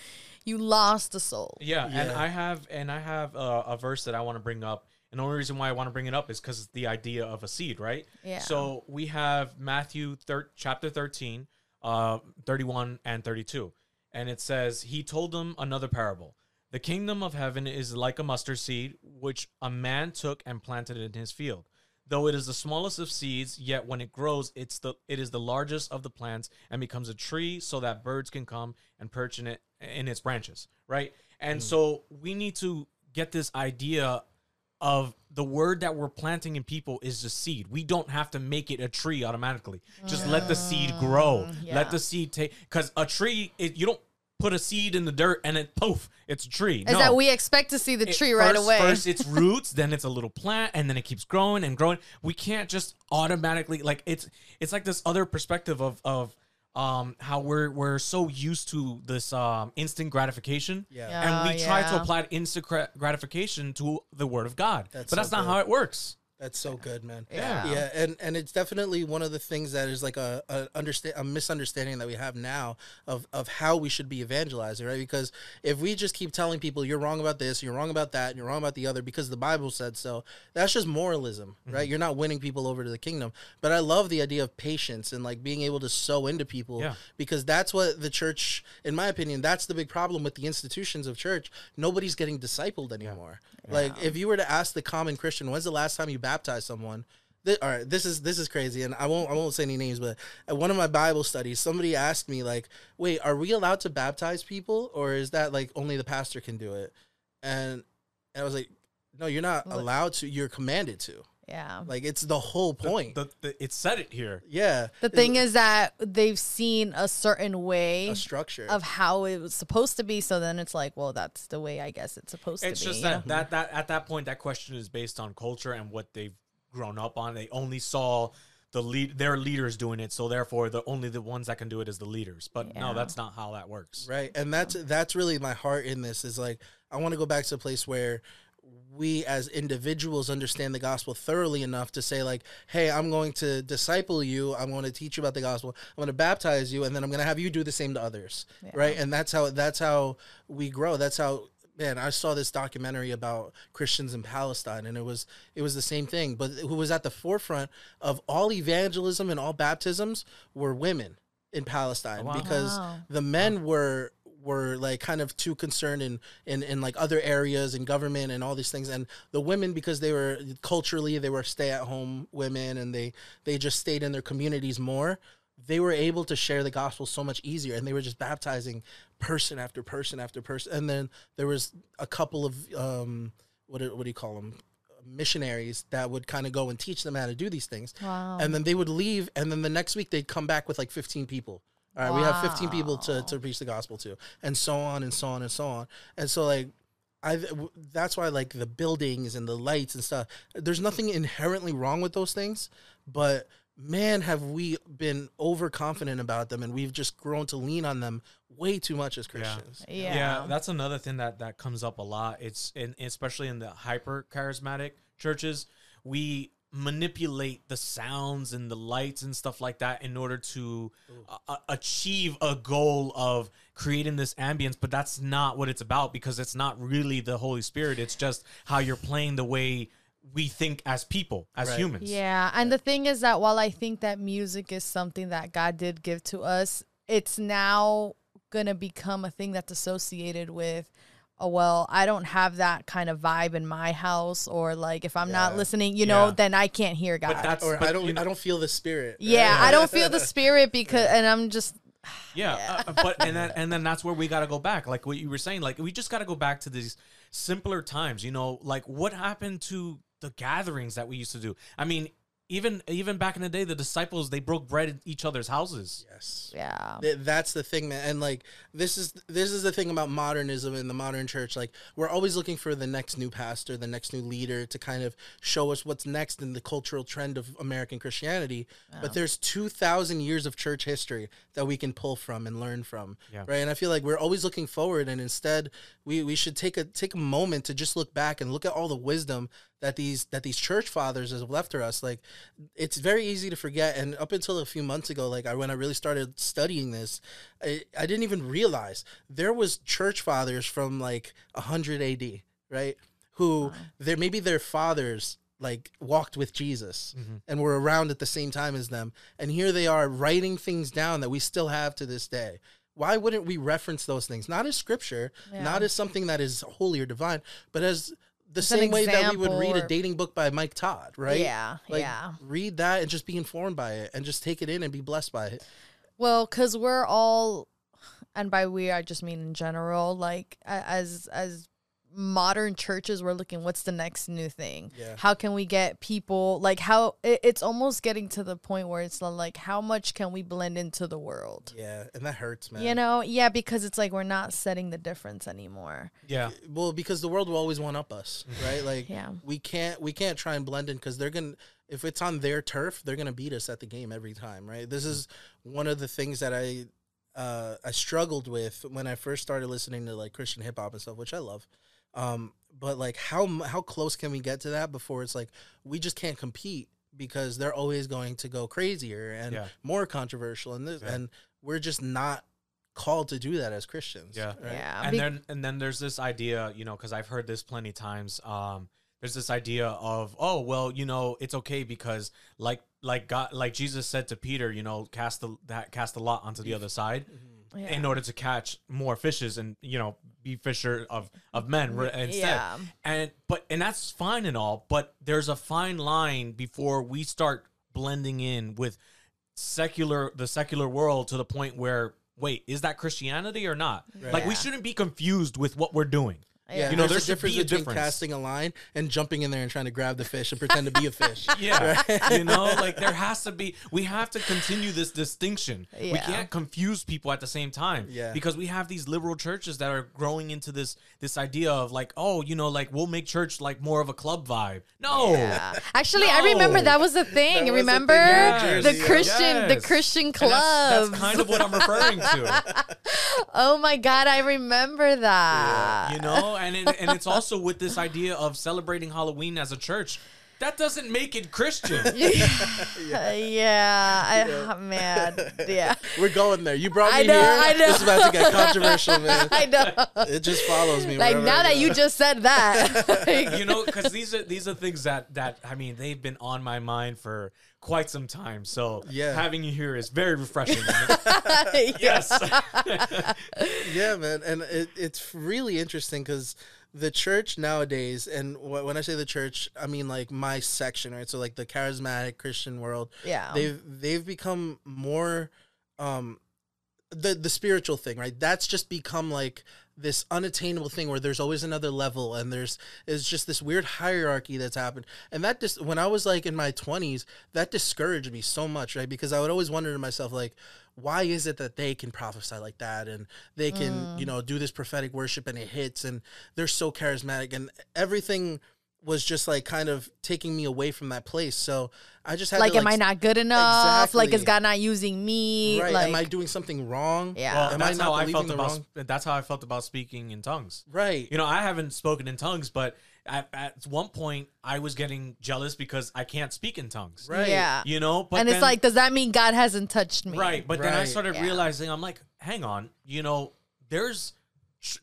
you lost the soul. Yeah, and I have and I have uh, a verse that I want to bring up. And the only reason why I want to bring it up is because it's the idea of a seed, right? Yeah. So we have Matthew thir- chapter 13, uh, 31 and 32. And it says, He told them another parable. The kingdom of heaven is like a mustard seed, which a man took and planted in his field. Though it is the smallest of seeds, yet when it grows, it's the it is the largest of the plants and becomes a tree, so that birds can come and perch in it in its branches. Right, and mm. so we need to get this idea of the word that we're planting in people is the seed. We don't have to make it a tree automatically. Just let the seed grow. Mm, yeah. Let the seed take because a tree, it, you don't put a seed in the dirt and it poof, it's a tree. Is no. that we expect to see the It- tree right away? First, it's roots, then it's a little plant, and then it keeps growing and growing. We can't just automatically like it's it's like this other perspective of of um how we're we're so used to this um instant gratification. Yeah. And we Oh, try to apply instant gratification to the word of God. That's but that's not good. how it works. That's so good, man. Yeah. yeah, and and it's definitely one of the things that is like a a understand a misunderstanding that we have now of of how we should be evangelizing, right? Because if we just keep telling people you're wrong about this, you're wrong about that, and you're wrong about the other because the Bible said so, that's just moralism, mm-hmm. right? You're not winning people over to the kingdom. But I love the idea of patience and like being able to sow into people Yeah. because that's what the church, in my opinion, that's the big problem with the institutions of church. Nobody's getting discipled anymore. Like if you were to ask the common Christian, when's the last time you baptized someone? Th- all right, this is this is crazy, and I won't I won't say any names, but at one of my Bible studies, somebody asked me like, "Wait, are we allowed to baptize people, or is that like only the pastor can do it?" And, and I was like, "No, you're not allowed to. You're commanded to. Yeah. Like it's the whole point. The, the, it said it here. yeah, The thing is that they've seen a certain way a structure of how it was supposed to be, so then it's like, well, that's the way I guess it's supposed It's to be. It's just you that, know? that that at that point that question is based on culture and what they've grown up on. They only saw the lead their leaders doing it, so therefore the only the ones that can do it is the leaders. But no, that's not how that works. right and that's that's really my heart in this is like i want to go back to a place where we as individuals understand the gospel thoroughly enough to say like hey i'm going to disciple you i'm going to teach you about the gospel i'm going to baptize you and then i'm going to have you do the same to others right and that's how that's how we grow that's how man, I saw this documentary about Christians in Palestine, and it was it was the same thing. But who was at the forefront of all evangelism and all baptisms were women in Palestine oh, wow. because Wow. the men were were like kind of too concerned in, in in like other areas in government and all these things. And the women because they were culturally they were stay at home women and they they just stayed in their communities more they were able to share the gospel so much easier. And they were just baptizing person after person after person. And then there was a couple of um what do, what do you call them missionaries that would kind of go and teach them how to do these things. Wow. and then they would leave and then the next week they'd come back with like 15 people all right we have 15 people to, to preach the gospel to and so on and so on and so on and so like I that's why like the buildings and the lights and stuff there's nothing inherently wrong with those things but man have we been overconfident about them and we've just grown to lean on them way too much as Christians yeah. that's another thing that that comes up a lot. It's in especially in the hyper charismatic churches, we manipulate the sounds and the lights and stuff like that in order to uh, uh, achieve a goal of creating this ambience but that's not what it's about because it's not really the holy spirit it's just how you're playing the way we think as people as Right. humans Yeah, and the thing is that while I think that music is something that God did give to us, it's now gonna become a thing that's associated with. Oh well, I don't have that kind of vibe in my house, or like if I'm not listening, you know, Yeah. then I can't hear God. but that's or but, I don't you know- I don't feel the spirit yeah, I don't feel the spirit because, and I'm just Yeah, uh, but and then and then that's where we got to go back. Like what you were saying, like we just got to go back to these simpler times. You know, like what happened to the gatherings that we used to do? I mean, even even back in the day, the disciples they broke bread in each other's houses. yes. Yeah, Th- that's the thing man and like this is this is the thing about modernism in the modern church like we're always looking for the next new pastor the next new leader to kind of show us what's next in the cultural trend of american christianity. But there's 2000 years of church history that we can pull from and learn from Yeah. right? And i feel like we're always looking forward and instead we we should take a take a moment to just look back and look at all the wisdom that these that these church fathers have left for us like it's very easy to forget. And up until a few months ago like I, when i really started studying this I, I didn't even realize there was church fathers from like 100 ad right? Who there maybe their fathers like walked with jesus mm-hmm. and were around at the same time as them. And here they are writing things down that we still have to this day. Why wouldn't we reference those things? Not as scripture Yeah. not as something that is holy or divine but as the same way that we would read a dating book by Mike Todd, right? Yeah, Like, yeah. Read that and just be informed by it and just take it in and be blessed by it. Well, because we're all, and by we I just mean in general, like as as modern churches, we're looking what's the next new thing. Yeah. How can we get people like how it, it's almost getting to the point where it's like how much can we blend into the world? Yeah, and that hurts, man. You know, yeah, because it's like we're not setting the difference anymore. Yeah, well, because the world will always one up us, right? Like, Yeah. we can't we can't try and blend in because they're gonna if it's on their turf, they're gonna beat us at the game every time, right? This is one of the things that I uh, I struggled with when I first started listening to like Christian hip hop and stuff, which I love. Um, but like, how how close can we get to that before it's like we just can't compete because they're always going to go crazier and Yeah. more controversial and this Yeah. and we're just not called to do that as Christians. Yeah. right? Yeah. and be- then and then there's this idea, you know, because I've heard this plenty times. Um, there's this idea of, oh well, you know, it's okay because like like God, like Jesus said to Peter, you know, cast the that cast the lot onto the other side Yeah. in order to catch more fishes and you know be fisher of of men re- instead. Yeah. And but and that's fine and all, but there's a fine line before we start blending in with secular the secular world to the point where wait, is that Christianity or not? Like we shouldn't be confused with what we're doing. Yeah, You know, there's there a difference be a between difference. casting a line and jumping in there and trying to grab the fish and pretend to be a fish. Yeah. you know, like there has to be we have to continue this distinction. Yeah. We can't confuse people at the same time. Yeah. Because we have these liberal churches that are growing into this this idea of like, oh, you know, like we'll make church like more of a club vibe. No. Yeah. Actually, I remember that was the thing. was the remember thing in the Jersey, yeah. Christian, the Christian And clubs. that's, that's kind of what I'm referring to. oh my god, I remember that. you know and it, and it's also with this idea of celebrating halloween as a church that doesn't make it Christian. yeah, yeah. I, oh, man, yeah. We're going there. You brought me I know, here. I know. This is about to get controversial, man. I know. It just follows me. Like now that you just said that, like, you know, because these are these are things that that I mean they've been on my mind for quite some time. So Yeah. having you here is very refreshing. yes. yeah, man, and it, it's really interesting because the church nowadays, and wh- when I say the church, I mean like my section, right? So like the charismatic Christian world, Yeah. they've they've become more, um, the the spiritual thing, right? That's just become like this unattainable thing where there's always another level and there's it's just this weird hierarchy that's happened. And that just when i was like in my 20s that discouraged me so much right? Because i would always wonder to myself like why is it that they can prophesy like that and they can you mm. know do this prophetic worship and it hits and they're so charismatic and everything was just like kind of taking me away from that place so i just had like, to, like am I not good enough? Like, is God not using me? right Like, am i doing something wrong Yeah. well, am that's i how I felt about wrong that's how I felt about speaking in tongues. right You know, I haven't spoken in tongues, but at, at one point I was getting jealous because I can't speak in tongues. right yeah. You know, but and it's then- like, does that mean God hasn't touched me? Right, but then I started Yeah. realizing I'm like, hang on, you know, there's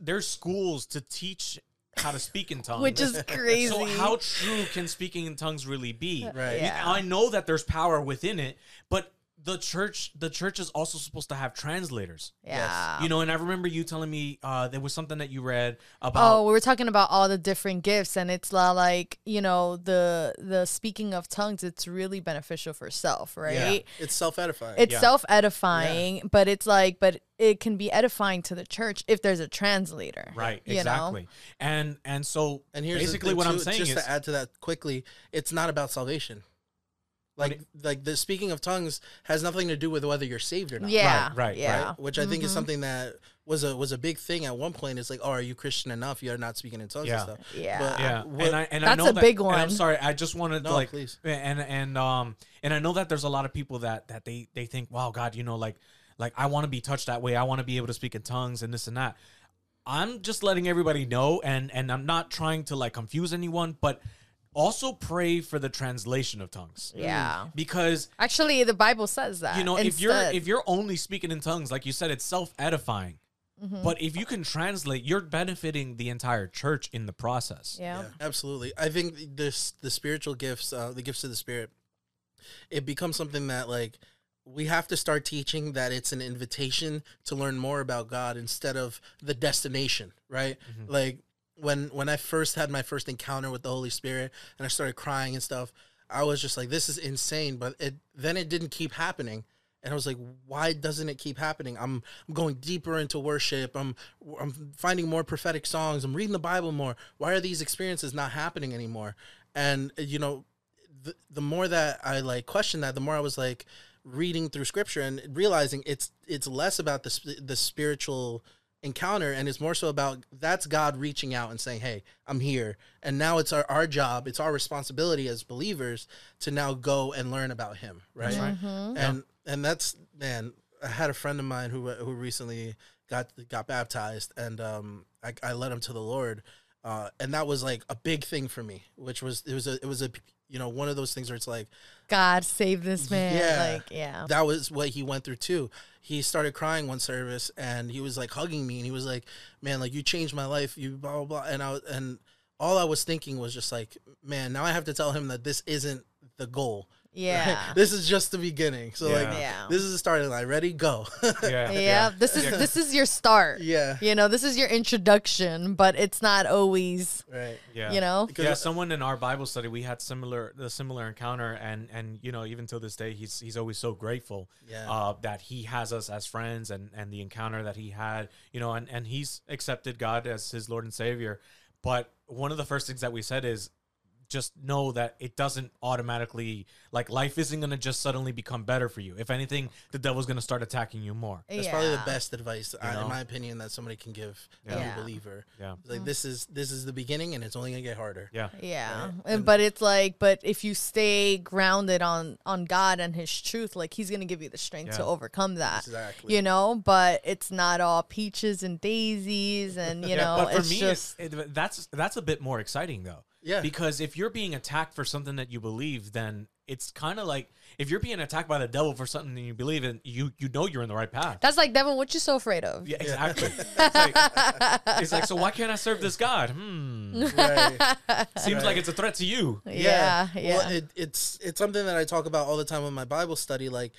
there's schools to teach how to speak in tongues, Which is crazy. So how true can speaking in tongues really be? Right. Yeah. I know that there's power within it, but the church the church is also supposed to have translators. Yeah. You know, and I remember you telling me uh, there was something that you read about Oh, we were talking about all the different gifts, and it's like you know the the speaking of tongues. It's really beneficial for self, right? Yeah. it's self-edifying It's Yeah. self edifying, but it's like, but it can be edifying to the church if there's a translator, right, you know? exactly. And and so And here's basically the thing what I'm saying just is to add to that quickly, it's not about salvation. Like like the speaking of tongues has nothing to do with whether you're saved or not. Yeah, Right, right, yeah. right. Which I think is something that was a was a big thing at one point. It's like, oh, are you Christian enough? You're not speaking in tongues Yeah. and stuff. Yeah. But yeah what- and i and i That's know a that, big one. i'm sorry i just wanted to like please. and and um and i know that there's a lot of people that that they they think wow god you know like like i want to be touched that way i want to be able to speak in tongues and this and that i'm just letting everybody know and and i'm not trying to like confuse anyone but also pray for the translation of tongues Yeah. because Actually, the Bible says that. you know if you're if you're only speaking in tongues like you said it's self-edifying Mm-hmm. but if you can translate you're benefiting the entire church in the process yeah. Yeah, absolutely. I think this the spiritual gifts, uh, the gifts of the spirit, it becomes something that like we have to start teaching that it's an invitation to learn more about God instead of the destination, right? Like when when I first had my first encounter with the Holy Spirit and I started crying and stuff, I was just like, this is insane. But it then it didn't keep happening. And I was like, why doesn't it keep happening? I'm, I'm going deeper into worship. I'm I'm finding more prophetic songs. I'm reading the Bible more. Why are these experiences not happening anymore? And you know, the, the more that I like question that, the more I was like reading through scripture and realizing it's it's less about the the spiritual encounter and it's more so about that's God reaching out and saying, "Hey, I'm here." And now it's our, our job, it's our responsibility as believers to now go and learn about him, right? Mm-hmm. And and that's man, I had a friend of mine who who recently got got baptized and um I, I led him to the Lord. Uh, and that was like a big thing for me, which was it was a it was a you know one of those things where it's like God save this man. Yeah. Like, yeah. that was what he went through too. He started crying one service and he was like hugging me and he was like, "Man, like you changed my life." You blah blah blah. And I and all I was thinking was just like, "Man, now I have to tell him that this isn't the goal. Yeah. this is just the beginning." So like, Yeah. Yeah. this is the starting line. Ready, go. yeah yeah. This is this is your start. yeah, You know, this is your introduction, but it's not always, right. yeah you know. Because- yeah, someone in our Bible study, we had similar the similar encounter, and and you know even till this day, he's he's always so grateful Yeah. uh, that he has us as friends, and and the encounter that he had, you know, and and he's accepted God as his Lord and Savior. But one of the first things that we said is just know that it doesn't automatically like life isn't going to just suddenly become better for you. If anything, the devil's going to start attacking you more. That's probably the best advice, uh, I, know? in my opinion, that somebody can give a Yeah. new believer. Yeah. It's Like mm. this is this is the beginning, and it's only gonna get harder. Yeah. Yeah. Right. And, but it's like but if you stay grounded on on God and his truth, like he's going to give you the strength to overcome that. Exactly. You know, but it's not all peaches and daisies and you know, but for it's me, just it, it, that's that's a bit more exciting though. Yeah. Because if you're being attacked for something that you believe, then it's kind of like if you're being attacked by the devil for something that you believe in, you you know you're in the right path. That's like devil. What you so afraid of? Yeah, exactly. it's, like, it's like, so why can't I serve this God? Hmm. Right. Seems like it's a threat to you. Yeah, yeah. Well, it, it's it's something that I talk about all the time in my Bible study. Like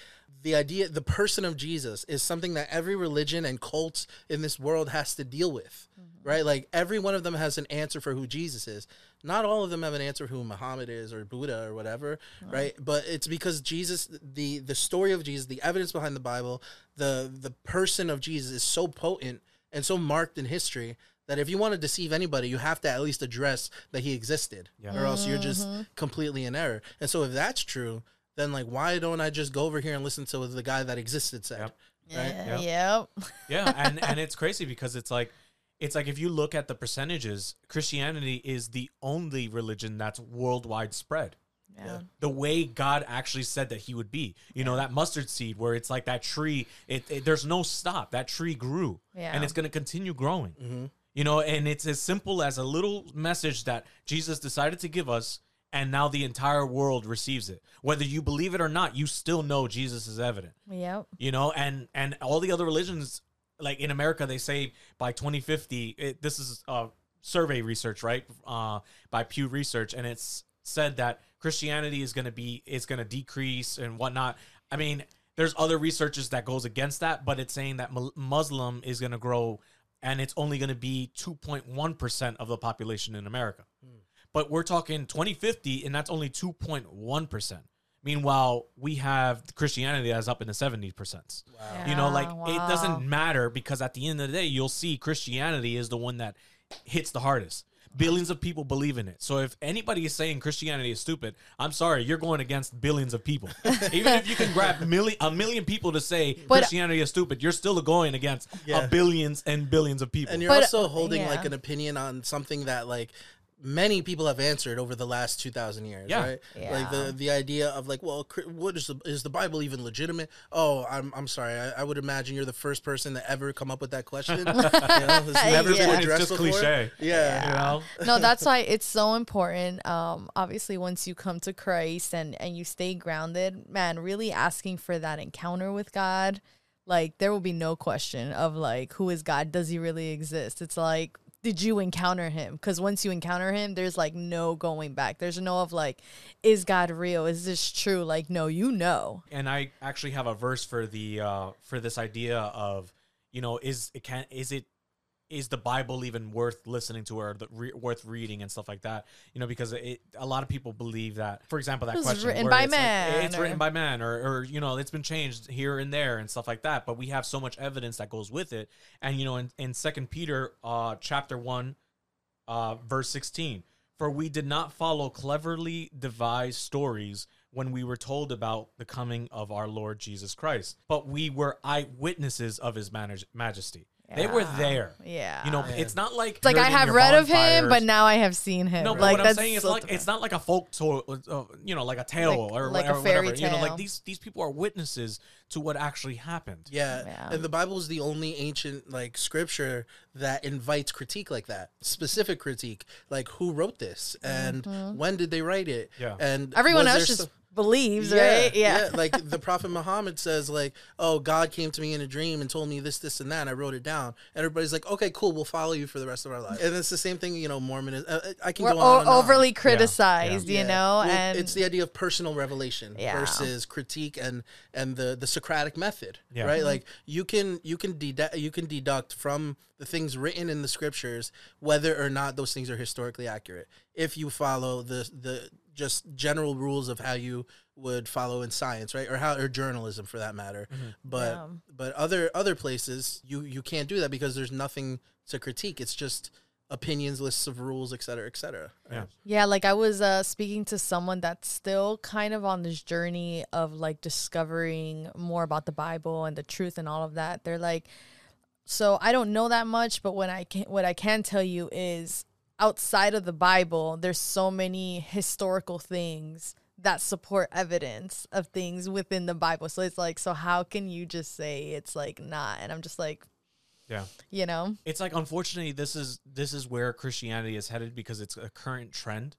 the idea, the person of Jesus is something that every religion and cult in this world has to deal with, Mm-hmm. right? Like every one of them has an answer for who Jesus is. Not all of them have an answer who Muhammad is or Buddha or whatever, right? But it's because Jesus, the the story of Jesus, the evidence behind the Bible, the the person of Jesus is so potent and so marked in history that if you want to deceive anybody, you have to at least address that he existed, Yeah. or else you're just completely in error. And so, if that's true, then like, why don't I just go over here and listen to what the guy that existed said? Yep. Right? Yeah, Yep. Yep. Yeah, and and it's crazy because it's like it's like if you look at the percentages, Christianity is the only religion that's worldwide spread. Yeah. The way God actually said that He would be, you know, that mustard seed, where it's like that tree. It, it there's no stop. That tree grew, Yeah. and it's going to continue growing. Mhm. You know, and it's as simple as a little message that Jesus decided to give us, and now the entire world receives it. Whether you believe it or not, you still know Jesus is evident. Yep. you know and and all the other religions like in america they say by 2050 it, this is uh survey research right? Uh by pew research and it's said that christianity is going to be it's going to decrease and whatnot. I mean there's other researches that goes against that but it's saying that muslim is going to grow and it's only going to be 2.1% of the population in america but we're talking 2050 and that's only 2.1% meanwhile we have christianity that's up in the 70% you know like Yeah, it doesn't matter because at the end of the day you'll see christianity is the one that hits the hardest. Billions of people believe in it. So if anybody is saying christianity is stupid i'm sorry you're going against billions of people. Even if you can grab million a million people to say But- christianity is stupid you're still going against Yeah. a billions and billions of people. And you're But, also holding yeah. like an opinion on something that like many people have answered over the last 2000 years Yeah. right like the the idea of like well what is the is the bible even legitimate oh i'm, I'm sorry I, I would imagine you're the first person to ever come up with that question you know, it's never Yeah. been It's just before. cliche. yeah, you know no, that's why it's so important. Um, obviously, once you come to Christ and and you stay grounded, man, really asking for that encounter with God, like there will be no question of like who is God? Does he really exist? It's like did you encounter him? Because once you encounter him, there's like no going back. There's no of like, is God real? Is this true? Like, no, you know. and I actually have a verse for the uh for this idea of you know is it can is it is the Bible even worth listening to or the, re, worth reading and stuff like that? You know, because it, a lot of people believe that, for example, that It was question written by it's like, man, it's or- written by man, or, or you know, it's been changed here and there and stuff like that. But we have so much evidence that goes with it, and you know, in, in Second Peter, uh, chapter one, uh, verse sixteen, for we did not follow cleverly devised stories when we were told about the coming of our Lord Jesus Christ, but we were eyewitnesses of His manag- majesty. They were there. Yeah. You know, it's not like It's like I have your read of him, but now I have seen him. no, but like what I'm saying is so like different. it's not like a folk tale, uh, you know, like a tale Like- or like a whatever, fairy whatever. You know, like these these people are witnesses to what actually happened. Yeah. Yeah. And the Bible is the only ancient like scripture that invites critique like that. Specific critique. Like who wrote this and when did they write it? Yeah. And Mm-hmm. Everyone else just some- believes, right? Yeah. Like the Prophet Muhammad says, like, oh, God came to me in a dream and told me this, this, and that. And I wrote it down. And everybody's like, okay, cool, we'll follow you for the rest of our life. And it's the same thing, you know, Mormonism. Uh, I can We're go on. and o- on. overly criticized, Yeah. you know, Well, and it's the idea of personal revelation Yeah. versus critique and and the the Socratic method, Yeah. right? Like you can you can dedu- you can deduct from the things written in the scriptures whether or not those things are historically accurate if you follow the the just general rules of how you would follow in science, right? Or how or journalism for that matter. But Yeah. but other other places you you can't do that because there's nothing to critique. It's just opinions, lists of rules, et cetera, et cetera. right? Yeah. Yeah, like I was uh, speaking to someone that's still kind of on this journey of like discovering more about the Bible and the truth and all of that. They're like, so I don't know that much, but when I can, what I can tell you is outside of the Bible, there's so many historical things that support evidence of things within the Bible. So it's like, so how can you just say it's like not? And I'm just like, Yeah. You know? It's like unfortunately this is this is where Christianity is headed because it's a current trend,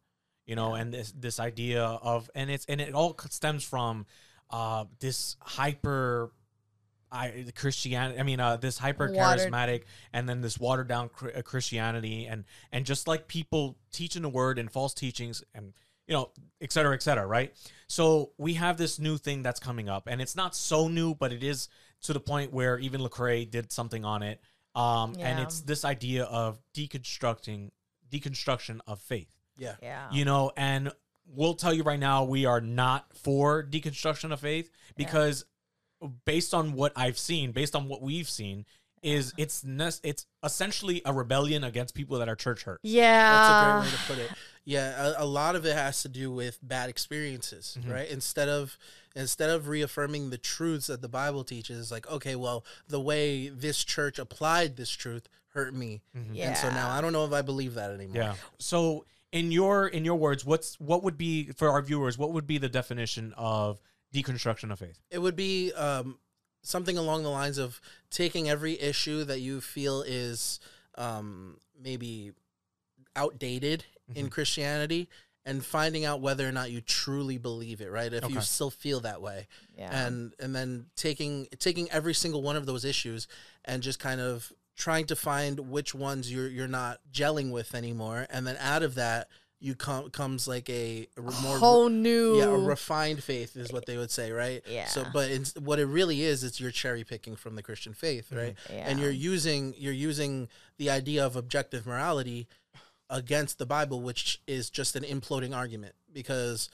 you know, and this this idea of and it's and it all stems from uh this hyper I Christianity I mean uh this hyper charismatic and then this watered down uh, Christianity and and just like people teaching the word and false teachings and you know et cetera et cetera right? So we have this new thing that's coming up and it's not so new but it is to the point where even Lecrae did something on it um and it's this idea of deconstructing deconstruction of faith. Yeah. Yeah. you know and we'll tell you right now we are not for deconstruction of faith because based on what i've seen based on what we've seen is it's nes- it's essentially a rebellion against people that are church hurt Yeah, That's a great way to put it. Yeah, a, a lot of it has to do with bad experiences, Mm-hmm. right? Instead of instead of reaffirming the truths that the Bible teaches, like, okay, well, the way this church applied this truth hurt me, and so now I don't know if I believe that anymore. yeah so in your in your words what's what would be for our viewers what would be the definition of deconstruction of faith. It would be um, something along the lines of taking every issue that you feel is um, maybe outdated in Christianity and finding out whether or not you truly believe it, right? If you still feel that way, Yeah. and and then taking taking every single one of those issues and just kind of trying to find which ones you're you're not gelling with anymore, and then out of that you come comes like a, a more Whole new. yeah, a refined faith is what they would say, right? Yeah. So, but it's, what it really is, it's you're cherry picking from the Christian faith, right? Mm-hmm. And Yeah. you're using you're using the idea of objective morality against the Bible, which is just an imploding argument because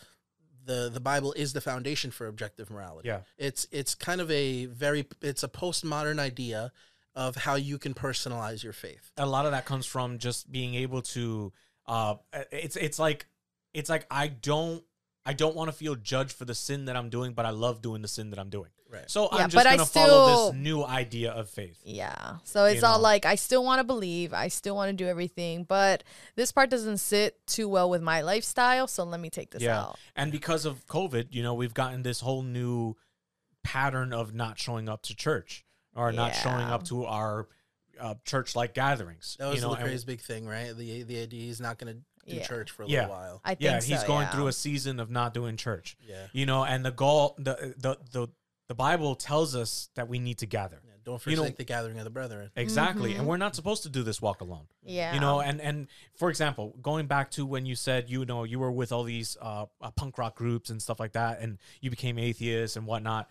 the the Bible is the foundation for objective morality. Yeah. It's it's kind of a very it's a postmodern idea of how you can personalize your faith. a lot of that comes from just being able to uh it's it's like it's like I don't I don't want to feel judged for the sin that I'm doing, but I love doing the sin that I'm doing. Right. So Yeah, I'm just but gonna follow this new idea of faith. Yeah. So it's all know. like I still want to believe, I still want to do everything, but this part doesn't sit too well with my lifestyle, so let me take this Yeah. out. And because of COVID, you know, we've gotten this whole new pattern of not showing up to church or not showing up to our uh, church-like gatherings. That was you know, the and- big thing, right? The the idea he's not going to do Yeah. church for a Yeah. little while. I think yeah, so, he's going yeah. through a season of not doing church. Yeah. You know, and the goal, the the the the Bible tells us that we need to gather. Yeah, don't You forsake know- the gathering of the brethren. Exactly, Mm-hmm. and we're not supposed to do this walk alone. Yeah. You know, and and for example, going back to when you said you know you were with all these uh, uh, punk rock groups and stuff like that, and you became atheist and whatnot.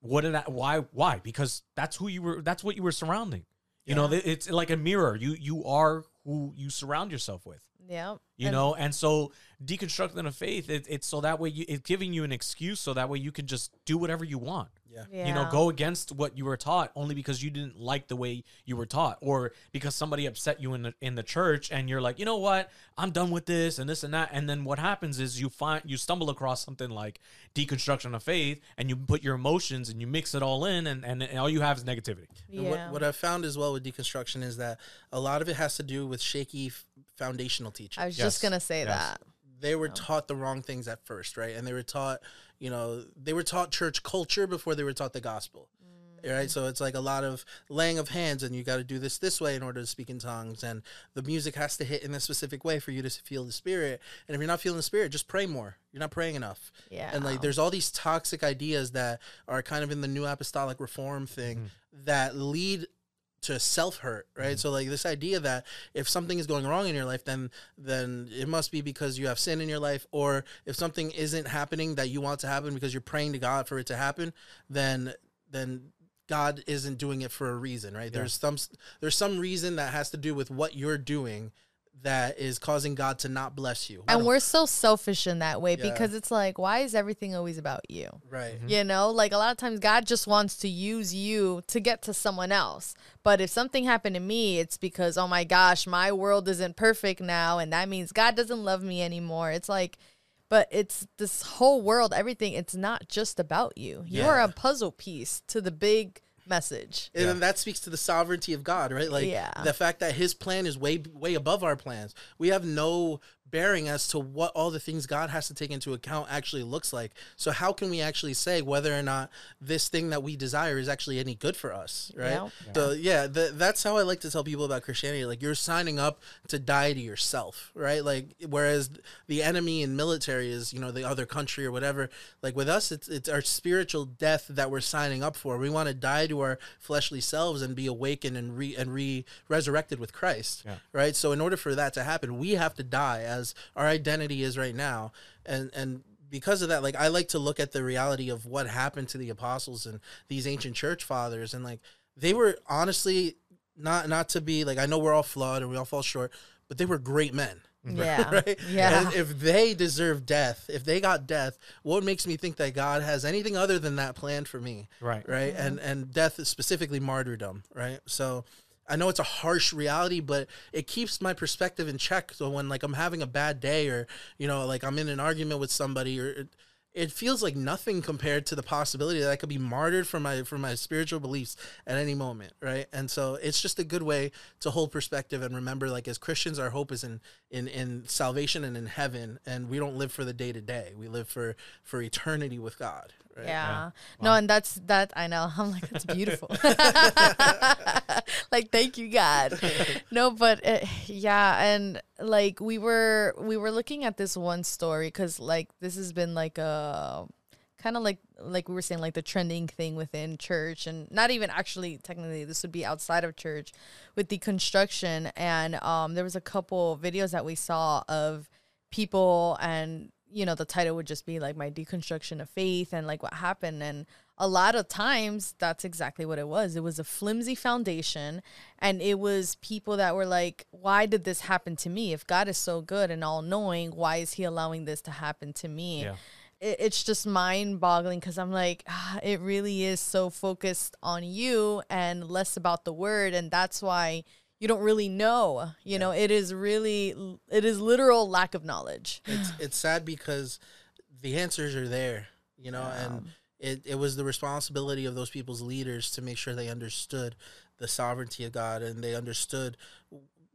What did that? Why? Why? Because that's who you were. That's what you were surrounding. You know, Yeah. th- it's like a mirror. You you are who you surround yourself with. yeah. You And- know, and so deconstructing of faith, it, it's so that way you, it's giving you an excuse, so that way you can just do whatever you want Yeah. Yeah. you know go against what you were taught only because you didn't like the way you were taught or because somebody upset you in the in the church and you're like you know what i'm done with this and this and that and then what happens is you find you stumble across something like deconstruction of faith and you put your emotions and you mix it all in and and, and all you have is negativity And Yeah. what, what I've found as well with deconstruction is that a lot of it has to do with shaky f- foundational teaching. I was Yes. just gonna say Yes. that. They were taught the wrong things at first, right? And they were taught, you know, they were taught church culture before they were taught the gospel. Mm. Right, so it's like a lot of laying of hands, and you got to do this this way in order to speak in tongues, and the music has to hit in a specific way for you to feel the spirit. And if you're not feeling the spirit, just pray more. You're not praying enough. Yeah. And like, there's all these toxic ideas that are kind of in the new apostolic reform thing mm-hmm. that lead to self hurt, right? Mm-hmm. So like this idea that if something is going wrong in your life, then then it must be because you have sin in your life, or if something isn't happening that you want to happen because you're praying to God for it to happen, then then God isn't doing it for a reason, right? There's some there's some reason that has to do with what you're doing that is causing God to not bless you. And we're so selfish in that way Yeah. because it's like, why is everything always about you? right. Mm-hmm. You know, like a lot of times God just wants to use you to get to someone else. But if something happened to me, it's because, oh my gosh, my world isn't perfect now. And that means God doesn't love me anymore. It's like, but it's this whole world, everything, it's not just about you. You are a puzzle piece to the big message. And Yeah. then that speaks to the sovereignty of God, right? Like Yeah. the fact that his plan is way way above our plans. We have no bearing as to what all the things God has to take into account actually looks like. So how can we actually say whether or not this thing that we desire is actually any good for us, right? Yeah. So yeah, th- that's how I like to tell people about Christianity. Like you're signing up to die to yourself, right? Like whereas the enemy in military is you know the other country or whatever. Like with us, it's it's our spiritual death that we're signing up for. We want to die to our fleshly selves and be awakened and re and re resurrected with Christ, Yeah. right? So in order for that to happen, we have to die as our identity is right now, and and because of that, like I like to look at the reality of what happened to the apostles and these ancient church fathers, and like they were honestly not not to be like I know we're all flawed and we all fall short, but they were great men. Mm-hmm. Yeah. Right? Yeah. And if they deserve death, if they got death, what makes me think that God has anything other than that planned for me? Right. Right. And and death is specifically martyrdom. Right. So I know it's a harsh reality, but it keeps my perspective in check. So when like I'm having a bad day or, you know, like I'm in an argument with somebody or it, it feels like nothing compared to the possibility that I could be martyred for my for my spiritual beliefs at any moment, right? And so it's just a good way to hold perspective and remember, like as Christians, our hope is in in in salvation and in heaven, and we don't live for the day to day. We live for for eternity with God. Right? Yeah. Yeah. No, Wow. and that's that I know. I'm like, that's beautiful. like, thank you, God. No, but uh, yeah, and like we were we were looking at this one story because like this has been like a kind of like like we were saying like the trending thing within church and not even actually technically this would be outside of church with the construction and um there was a couple videos that we saw of people and you know the title would just be like my deconstruction of faith and like what happened and a lot of times that's exactly what it was it was a flimsy foundation and it was people that were like why did this happen to me if god is so good and all knowing why is he allowing this to happen to me Yeah. it, it's just mind boggling because I'm like, ah, it really is so focused on you and less about the word. And that's why you don't really know. You know, it is really, it is literal lack of knowledge. it's it's sad because the answers are there, you know, and it, it was the responsibility of those people's leaders to make sure they understood the sovereignty of God and they understood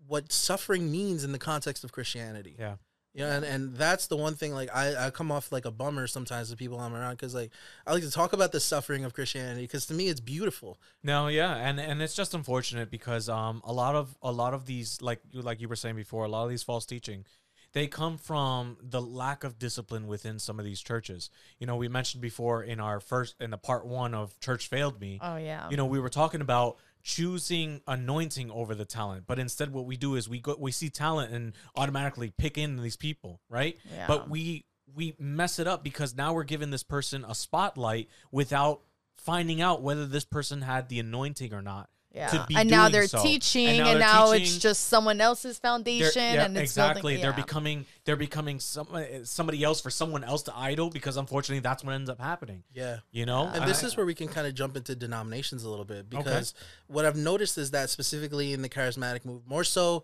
what suffering means in the context of Christianity. Yeah. Yeah, and, and that's the one thing. Like I, I come off like a bummer sometimes to people I'm around because like I like to talk about the suffering of Christianity because to me it's beautiful. No, yeah, and and it's just unfortunate because um a lot of a lot of these like like you were saying before, a lot of these false teaching, they come from the lack of discipline within some of these churches. You know, we mentioned before in our first in the part one of Church Failed Me. Oh, yeah. You know, we were talking about choosing anointing over the talent, but instead what we do is we go we see talent and automatically pick in these people, right? Yeah. But we we mess it up because now we're giving this person a spotlight without finding out whether this person had the anointing or not. Yeah. To be and now they're so. teaching, And and now now, they're it's just someone else's They're- foundation, yeah, and it's exactly. Nothing, They're becoming they're becoming some, somebody else for someone else to idol because unfortunately that's what ends up happening. Yeah. You know, And this is where we can kind of jump into denominations a little bit because what I've noticed is that specifically in the charismatic move, more so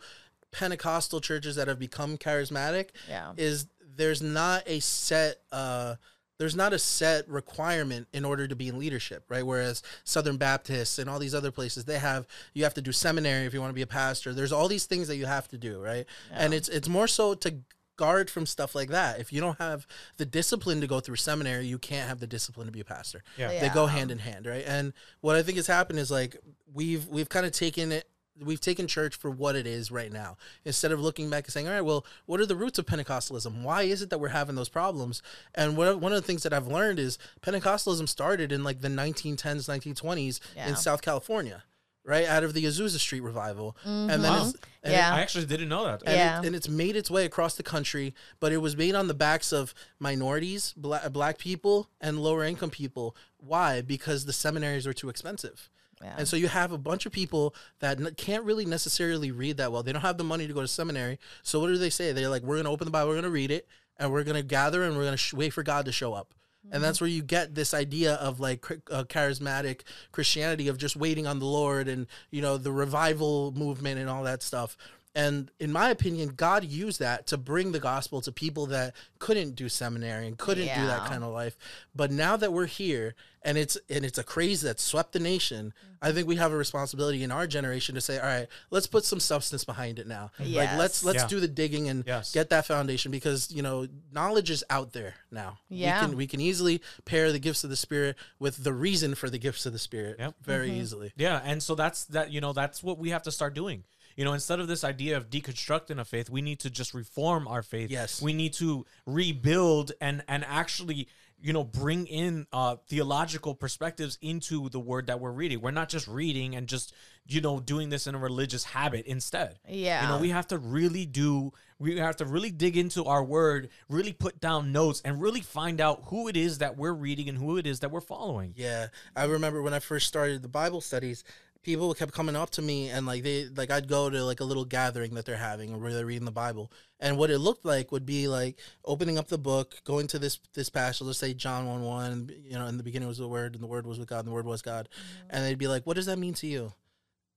Pentecostal churches that have become charismatic, Yeah. is there's not a set uh there's not a set requirement in order to be in leadership, right? Whereas Southern Baptists and all these other places, they have you have to do seminary if you want to be a pastor. There's all these things that you have to do, right? And it's it's more so to guard from stuff like that. If you don't have the discipline to go through seminary, you can't have the discipline to be a pastor. Yeah. They go hand in hand, right? And what I think has happened is like we've we've kind of taken it we've taken church for what it is right now instead of looking back and saying all right well what are the roots of pentecostalism why is it that we're having those problems and what, one of the things that i've learned is pentecostalism started in like the 1910s 1920s Yeah. in south california right out of the azusa street revival and then Wow. it's, and Yeah. I actually didn't know that. and, Yeah. it, and it's made its way across the country, but it was made on the backs of minorities, black, black people, and lower income people. Why? Because the seminaries were too expensive. Yeah. And so you have a bunch of people that n- can't really necessarily read that well. They don't have the money to go to seminary. So what do they say? They're like, we're going to open the Bible, we're going to read it, and we're going to gather and we're going to sh- wait for God to show up. And that's where you get this idea of like uh, charismatic Christianity of just waiting on the Lord and, you know, the revival movement and all that stuff. And in my opinion, God used that to bring the gospel to people that couldn't do seminary and couldn't do that kind of life. But now that we're here and it's and it's a craze that swept the nation, I think we have a responsibility in our generation to say, all right, let's put some substance behind it now. Like let's let's Yeah. do the digging and Yes. get that foundation because you know knowledge is out there now. Yeah. we can we can easily pair the gifts of the spirit with the reason for the gifts of the spirit Yep. very Mm-hmm. easily. Yeah, and so that's that. You know, that's what we have to start doing. You know, instead of this idea of deconstructing a faith, we need to just reform our faith. Yes. we need to rebuild and and actually, you know, bring in uh, theological perspectives into the word that we're reading. We're not just reading and just you know doing this in a religious habit. Instead, Yeah. you know, we have to really do. We have to really dig into our word, really put down notes, and really find out who it is that we're reading and who it is that we're following. Yeah, I remember when I first started the Bible studies, people kept coming up to me and like they like I'd go to like a little gathering that they're having where they're reading the Bible, and what it looked like would be like opening up the book, going to this this passage, let's say John one one, you know, in the beginning was the Word, and the Word was with God, and the Word was God, mm-hmm. and they'd be like, "What does that mean to you?"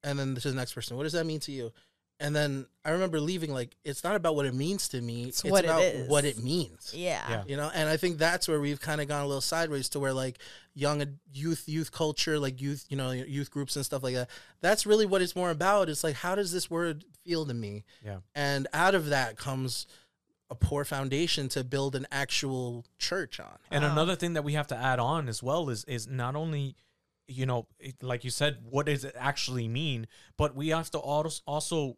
And then to the next person, "What does that mean to you?" And then I remember leaving like it's not about what it means to me, it's, what about is. what it means yeah. Yeah. you know and i think that's where we've kind of gone a little sideways to where like young youth youth culture like youth you know youth groups and stuff like that that's really what it's more about it's like how does this word feel to me Yeah. and out of that comes a poor foundation to build an actual church on And Wow. another thing that we have to add on as well is is not only you know it- like you said what does it actually mean but we have to also also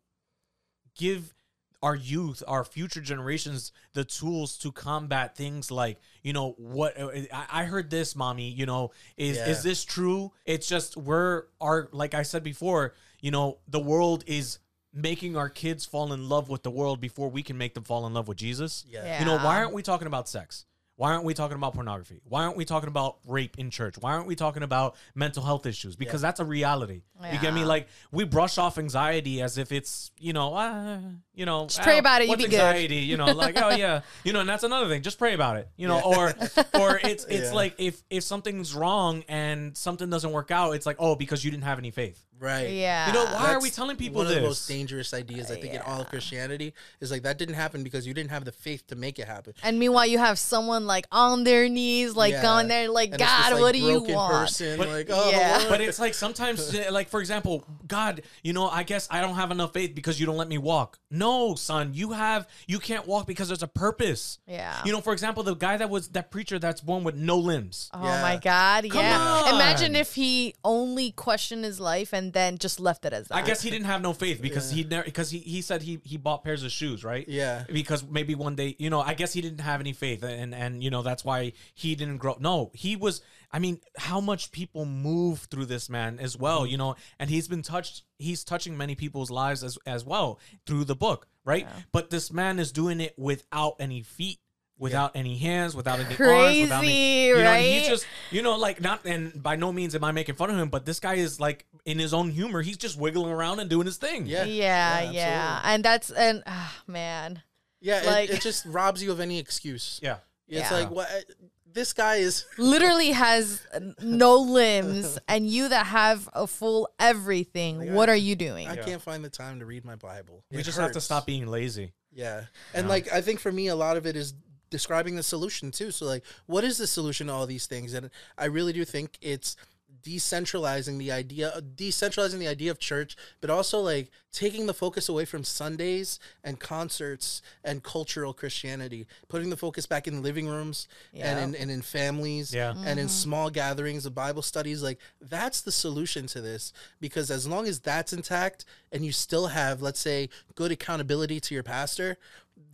give our youth our future generations the tools to combat things like you know what uh, I, I heard this mommy you know is Yeah. is this true it's just we're our like i said before you know the world is making our kids fall in love with the world before we can make them fall in love with jesus yeah you know, why aren't we talking about sex? Why aren't we talking about pornography? Why aren't we talking about rape in church? Why aren't we talking about mental health issues? Because that's a reality. You get me? Like we brush off anxiety as if it's you know, uh, you know, Just pray uh, about it, you be good. anxiety? You know, like oh yeah, you know, and that's another thing. Just pray about it. You know, or or it's it's Yeah. like if if something's wrong and something doesn't work out, it's like oh because you didn't have any faith. Right Yeah. You know why are we telling people one this? of the most dangerous ideas i think in all of christianity is like that didn't happen because you didn't have the faith to make it happen And meanwhile, you have someone like on their knees, like Yeah. going there, like, And it's this, God, like, what do you want? person, But- like oh Yeah. But it's like sometimes like for example god you know i guess i don't have enough faith because you don't let me walk no son you have you can't walk because there's a purpose Yeah. you know for example the guy that was that preacher that's born with no limbs Oh Yeah. my God! Come yeah. on. Imagine if he only questioned his life and then just left it as that. i guess he didn't have no faith because he never because he, he said he he bought pairs of shoes right Yeah. because maybe one day you know i guess he didn't have any faith and and you know that's why he didn't grow no he was i mean how much people move through this man as well Mm-hmm. you know and he's been touched he's touching many people's lives as as well through the book right but this man is doing it without any feet without any hands without any arms without any Crazy, you know, and right? he just you know like not and by no means am i making fun of him but this guy is like in his own humor he's just wiggling around and doing his thing Yeah. Yeah, Yeah, yeah, and that's and ah, man, Yeah, Like- it, it just robs you of any excuse. yeah It's Yeah. like what this guy is. literally has no limbs, and you that have a full everything, what are you doing? I can't find the time to read my Bible. we It just have to stop being lazy Yeah, and Yeah. like I think for me, a lot of it is describing the solution too. So like, what is the solution to all these things? And I really do think it's decentralizing the idea decentralizing the idea of church but also like taking the focus away from sundays and concerts and cultural christianity putting the focus back in living rooms Yeah. and in, and in families Yeah. and in mm-hmm. small gatherings of bible studies like that's the solution to this because as long as that's intact and you still have let's say good accountability to your pastor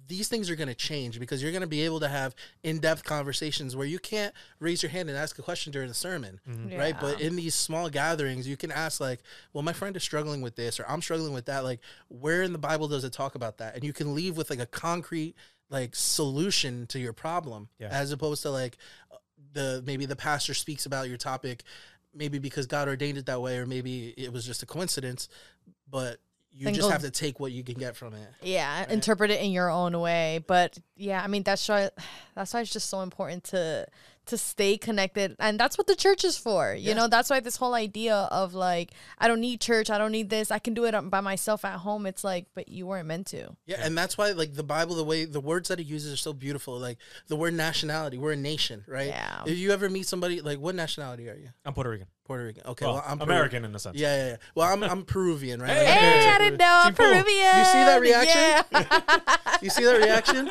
these things are going to change because you're going to be able to have in-depth conversations where you can't raise your hand and ask a question during the sermon mm-hmm. right? But in these small gatherings you can ask like well my friend is struggling with this or i'm struggling with that like where in the bible does it talk about that? And you can leave with like a concrete like solution to your problem Yeah. as opposed to like the maybe the pastor speaks about your topic maybe because god ordained it that way or maybe it was just a coincidence but you just have to take what you can get from it yeah interpret it in your own way but yeah i mean that's why that's why it's just so important to to stay connected and that's what the church is for you Yeah. know that's why this whole idea of like i don't need church i don't need this i can do it by myself at home it's like but you weren't meant to Yeah, and that's why like the Bible, the way the words that it uses are so beautiful. Like the word nationality, we're a nation, right? Yeah. If you ever meet somebody, like what nationality are you? I'm Puerto Rican. Puerto Rican. Okay, Well, well, I'm Peru- American in a sense. Yeah, yeah, yeah. Well, I'm I'm Peruvian, right? Hey, hey i didn't know i'm peruvian You see that reaction? yeah. You see that reaction?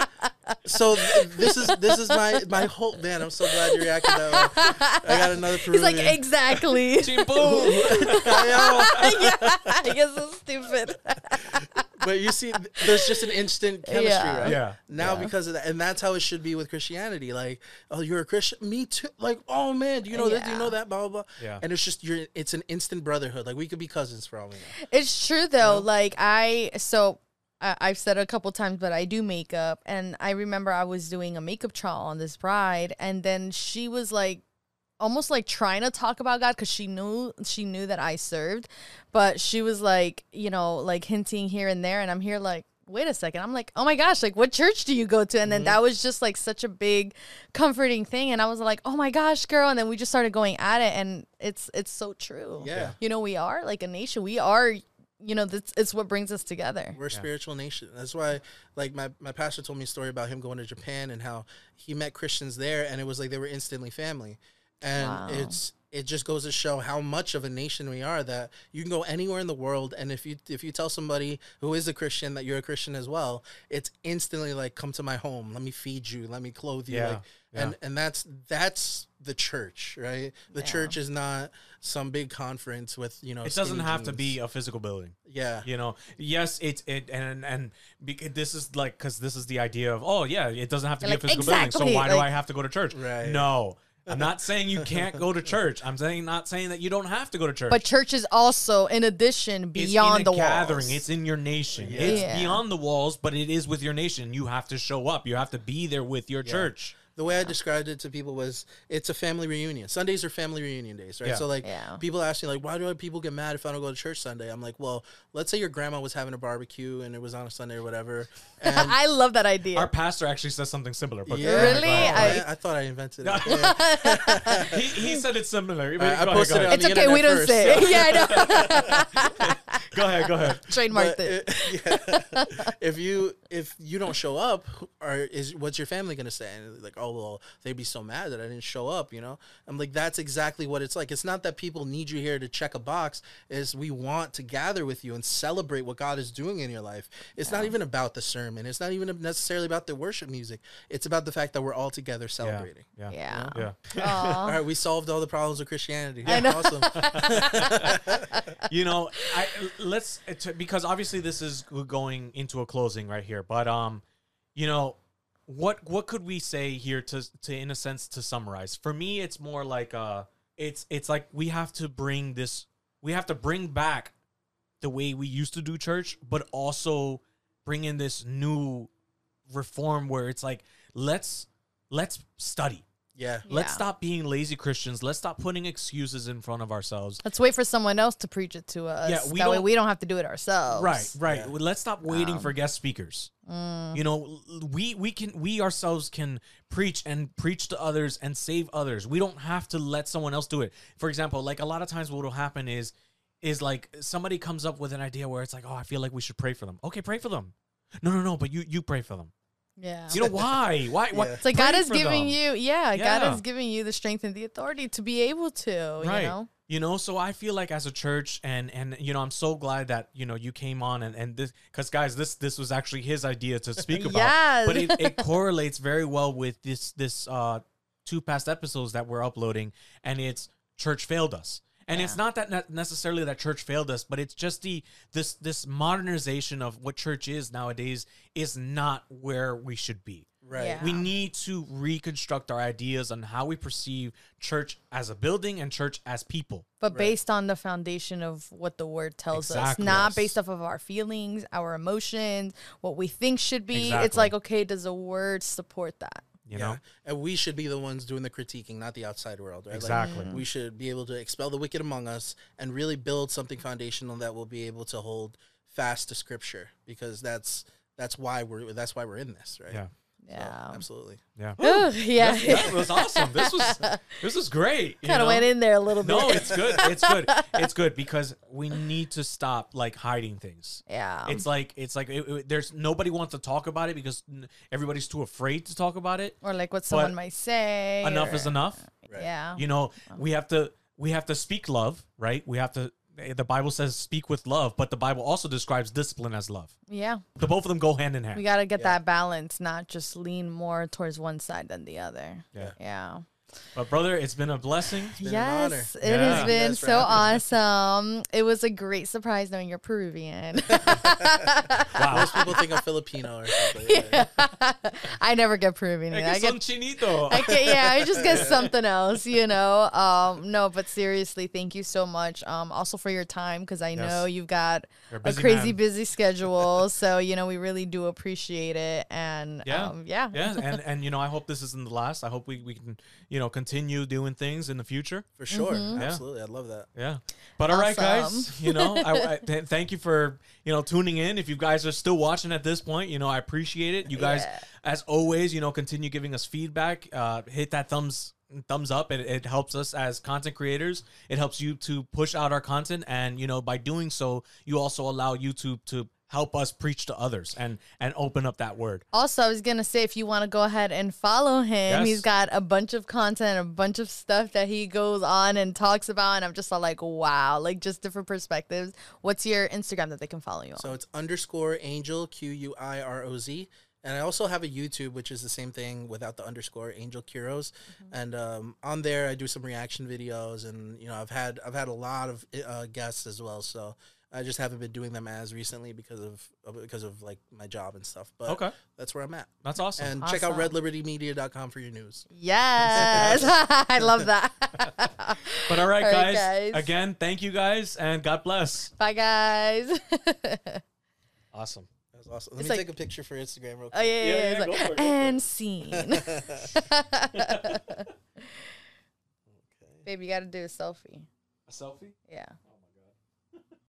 So th- this is this is my my whole man. I'm so glad you reacted that way. I got another Peruvian. he's like exactly Team Boo. I yeah i guess it's stupid but you see, there's just an instant chemistry, Yeah. right? Yeah. Now Yeah. because of that, and that's how it should be with Christianity. Like, oh, you're a Christian, me too. Like, oh man, do you know that? Do you know that? Blah blah blah. Yeah. And it's just you're. It's an instant brotherhood. Like we could be cousins for all we know. It's true though. Like I so I, I've said it a couple times, but I do makeup, and I remember I was doing a makeup trial on this bride, and then she was like almost like trying to talk about God because she knew she knew that I served, but she was like you know like hinting here and there, and I'm here like. Wait a second. I'm like, oh my gosh, like what church do you go to? And then mm-hmm. that was just like such a big comforting thing. And I was like, oh my gosh, girl. And then we just started going at it. And it's it's so true Yeah. you know we are like a nation we are you know that's it's what brings us together We're a spiritual nation. That's why, like my, my pastor told me a story about him going to Japan and how he met Christians there, and it was like they were instantly family. And Wow. it's it just goes to show how much of a nation we are. That you can go anywhere in the world, and if you if you tell somebody who is a Christian that you're a Christian as well, it's instantly like, "Come to my home. Let me feed you. Let me clothe you." Yeah. Like, and and that's that's the church, right? The Yeah. church is not some big conference with you know. It doesn't skinny have to be a physical building. Yeah. You know, yes, it's it and and bec- this is like because this is the idea of oh yeah, it doesn't have to Like, be a physical building. So why do I have to go to church? Right. No, I'm not saying you can't go to church. I'm saying not saying that you don't have to go to church. but church is also in addition it's beyond in the gathering. walls It's in your nation. Yeah. It's Yeah. beyond the walls, but it is with your nation. You have to show up. You have to be there with your church. The way I described it to people was it's a family reunion. Sundays are family reunion days, right? Yeah. So like Yeah. people ask me like, why do people get mad if I don't go to church Sunday? I'm like, well, let's say your grandma was having a barbecue and it was on a Sunday or whatever, and i love that idea Our pastor actually says something similar. But yeah, Really? I- I, I thought I invented it. He, he said it's similar. I- I Go ahead, posted it on it's the okay we don't first, say so- it. yeah i know Go ahead. Go ahead. trademarked But it it- yeah. if you if you don't show up, or is what's your family gonna say? And like, oh well, they'd be so mad that I didn't show up. You know, I'm like, that's exactly what it's like. It's not that people need you here to check a box. Is we want to gather with you and celebrate what God is doing in your life. It's not even about the sermon. It's not even necessarily about the worship music. It's about the fact that we're all together celebrating. Yeah. yeah Yeah. All Aw. right, we solved all the problems of Christianity. I know. Awesome. you know, I let's because obviously this is going into a closing right here, but um, you know, what what could we say here to to in a sense to summarize? For me, it's more like uh, it's it's like we have to bring this, we have to bring back the way we used to do church, but also bring in this new reform where it's like let's let's study. Yeah. Let's Yeah. stop being lazy Christians. Let's stop putting excuses in front of ourselves. let's wait for someone else to preach it to us Yeah, we that way don't- we don't have to do it ourselves Right, right. Yeah. Let's stop waiting Um, for guest speakers. Mm. You know, l- we we can we ourselves can preach and preach to others and save others. We don't have to let someone else do it. For example, like a lot of times what will happen is is like somebody comes up with an idea where it's like, "Oh, I feel like we should pray for them." Okay, pray for them. No, no, no, but you you pray for them. Yeah You know why? Why? why? Yeah. It's like God is giving them. you, yeah, Yeah. God is giving you the strength and the authority to be able to, right you know. you know so i feel like as a church and and you know i'm so glad that you know you came on and and this because guys this this was actually his idea to speak about Yes. but it, it correlates very well with this this uh two past episodes that we're uploading and it's church failed us and it's not that ne- necessarily that church failed us but it's just the this this modernization of what church is nowadays is not where we should be Right. Yeah. we need to reconstruct our ideas on how we perceive church as a building and church as people. But Right. based on the foundation of what the word tells us, not based off of our feelings, our emotions, what we think should be. It's like, okay, does the word support that? You yeah. know, and we should be the ones doing the critiquing, not the outside world, right? Like, Exactly. we should be able to expel the wicked among us and really build something foundational that will be able to hold fast to Scripture, because that's that's why we're that's why we're in this, right? yeah. Yeah. absolutely. Yeah. Ooh, yeah. That was awesome. This was this was great. you kind of went in there a little bit. No, it's good. It's good. It's good because we need to stop like hiding things. yeah. It's like it's like it, it- there's nobody wants to talk about it because everybody's too afraid to talk about it. or like what someone might say. Enough or- is enough. Right. Yeah. You know, we have to we have to speak love, right? We have to. Eh, the Bible says speak with love, but the Bible also describes discipline as love. yeah. The both of them go hand in hand. We got to get that balance, not just lean more towards one side than the other. Yeah. Yeah. But brother, it's been a blessing. been an honor. Yes, it Yeah. has been guys so awesome. It was a great surprise knowing you're Peruvian. Wow. Most people think I'm Filipino or something. right? I never get Peruvian. Es either. I que son get chinito. I get, yeah, I just get something else, you know. Um, no, but seriously, thank you so much. Um, also for your time because I know you've got a a crazy man. busy schedule. so you know we really do appreciate it, and Yeah. um, yeah, yeah, and and you know, I hope this isn't the last. I hope we, we can you know continue doing things in the future. For sure. Mm-hmm. Yeah. Absolutely. I love that. Yeah. But all right, guys. You know, I, I th- thank you for you know tuning in. If you guys are still watching at this point, you know I appreciate it. You guys, Yeah. as always, you know, continue giving us feedback. Uh, hit that thumbs thumbs up. It, it helps us as content creators. It helps you to push out our content, and you know by doing so, you also allow YouTube to help us preach to others and and open up that word. Also, I was gonna say if you want to go ahead and follow him, Yes. he's got a bunch of content, a bunch of stuff that he goes on and talks about, and I'm just all like, wow, like just different perspectives. What's your Instagram that they can follow you on? So it's underscore angel Q U I R O Z. And I also have a YouTube, which is the same thing without the underscore Angel Quiroz, and um, on there I do some reaction videos, and you know I've had I've had a lot of uh, guests as well, so I just haven't been doing them as recently because of of- because of like my job and stuff. But Okay, that's where I'm at. that's awesome. And check out redlibertymedia.com for your news. yes, I love that. but all right, All right, guys, guys. Again, thank you guys, and God bless. Bye, guys. Awesome. That was awesome. Let It's me like- take a picture for Instagram real Oh quick. yeah, yeah, Yeah, yeah. yeah, It's go like, for it, go it. and scene. Okay. Babe, you gotta do a selfie. A selfie. Yeah.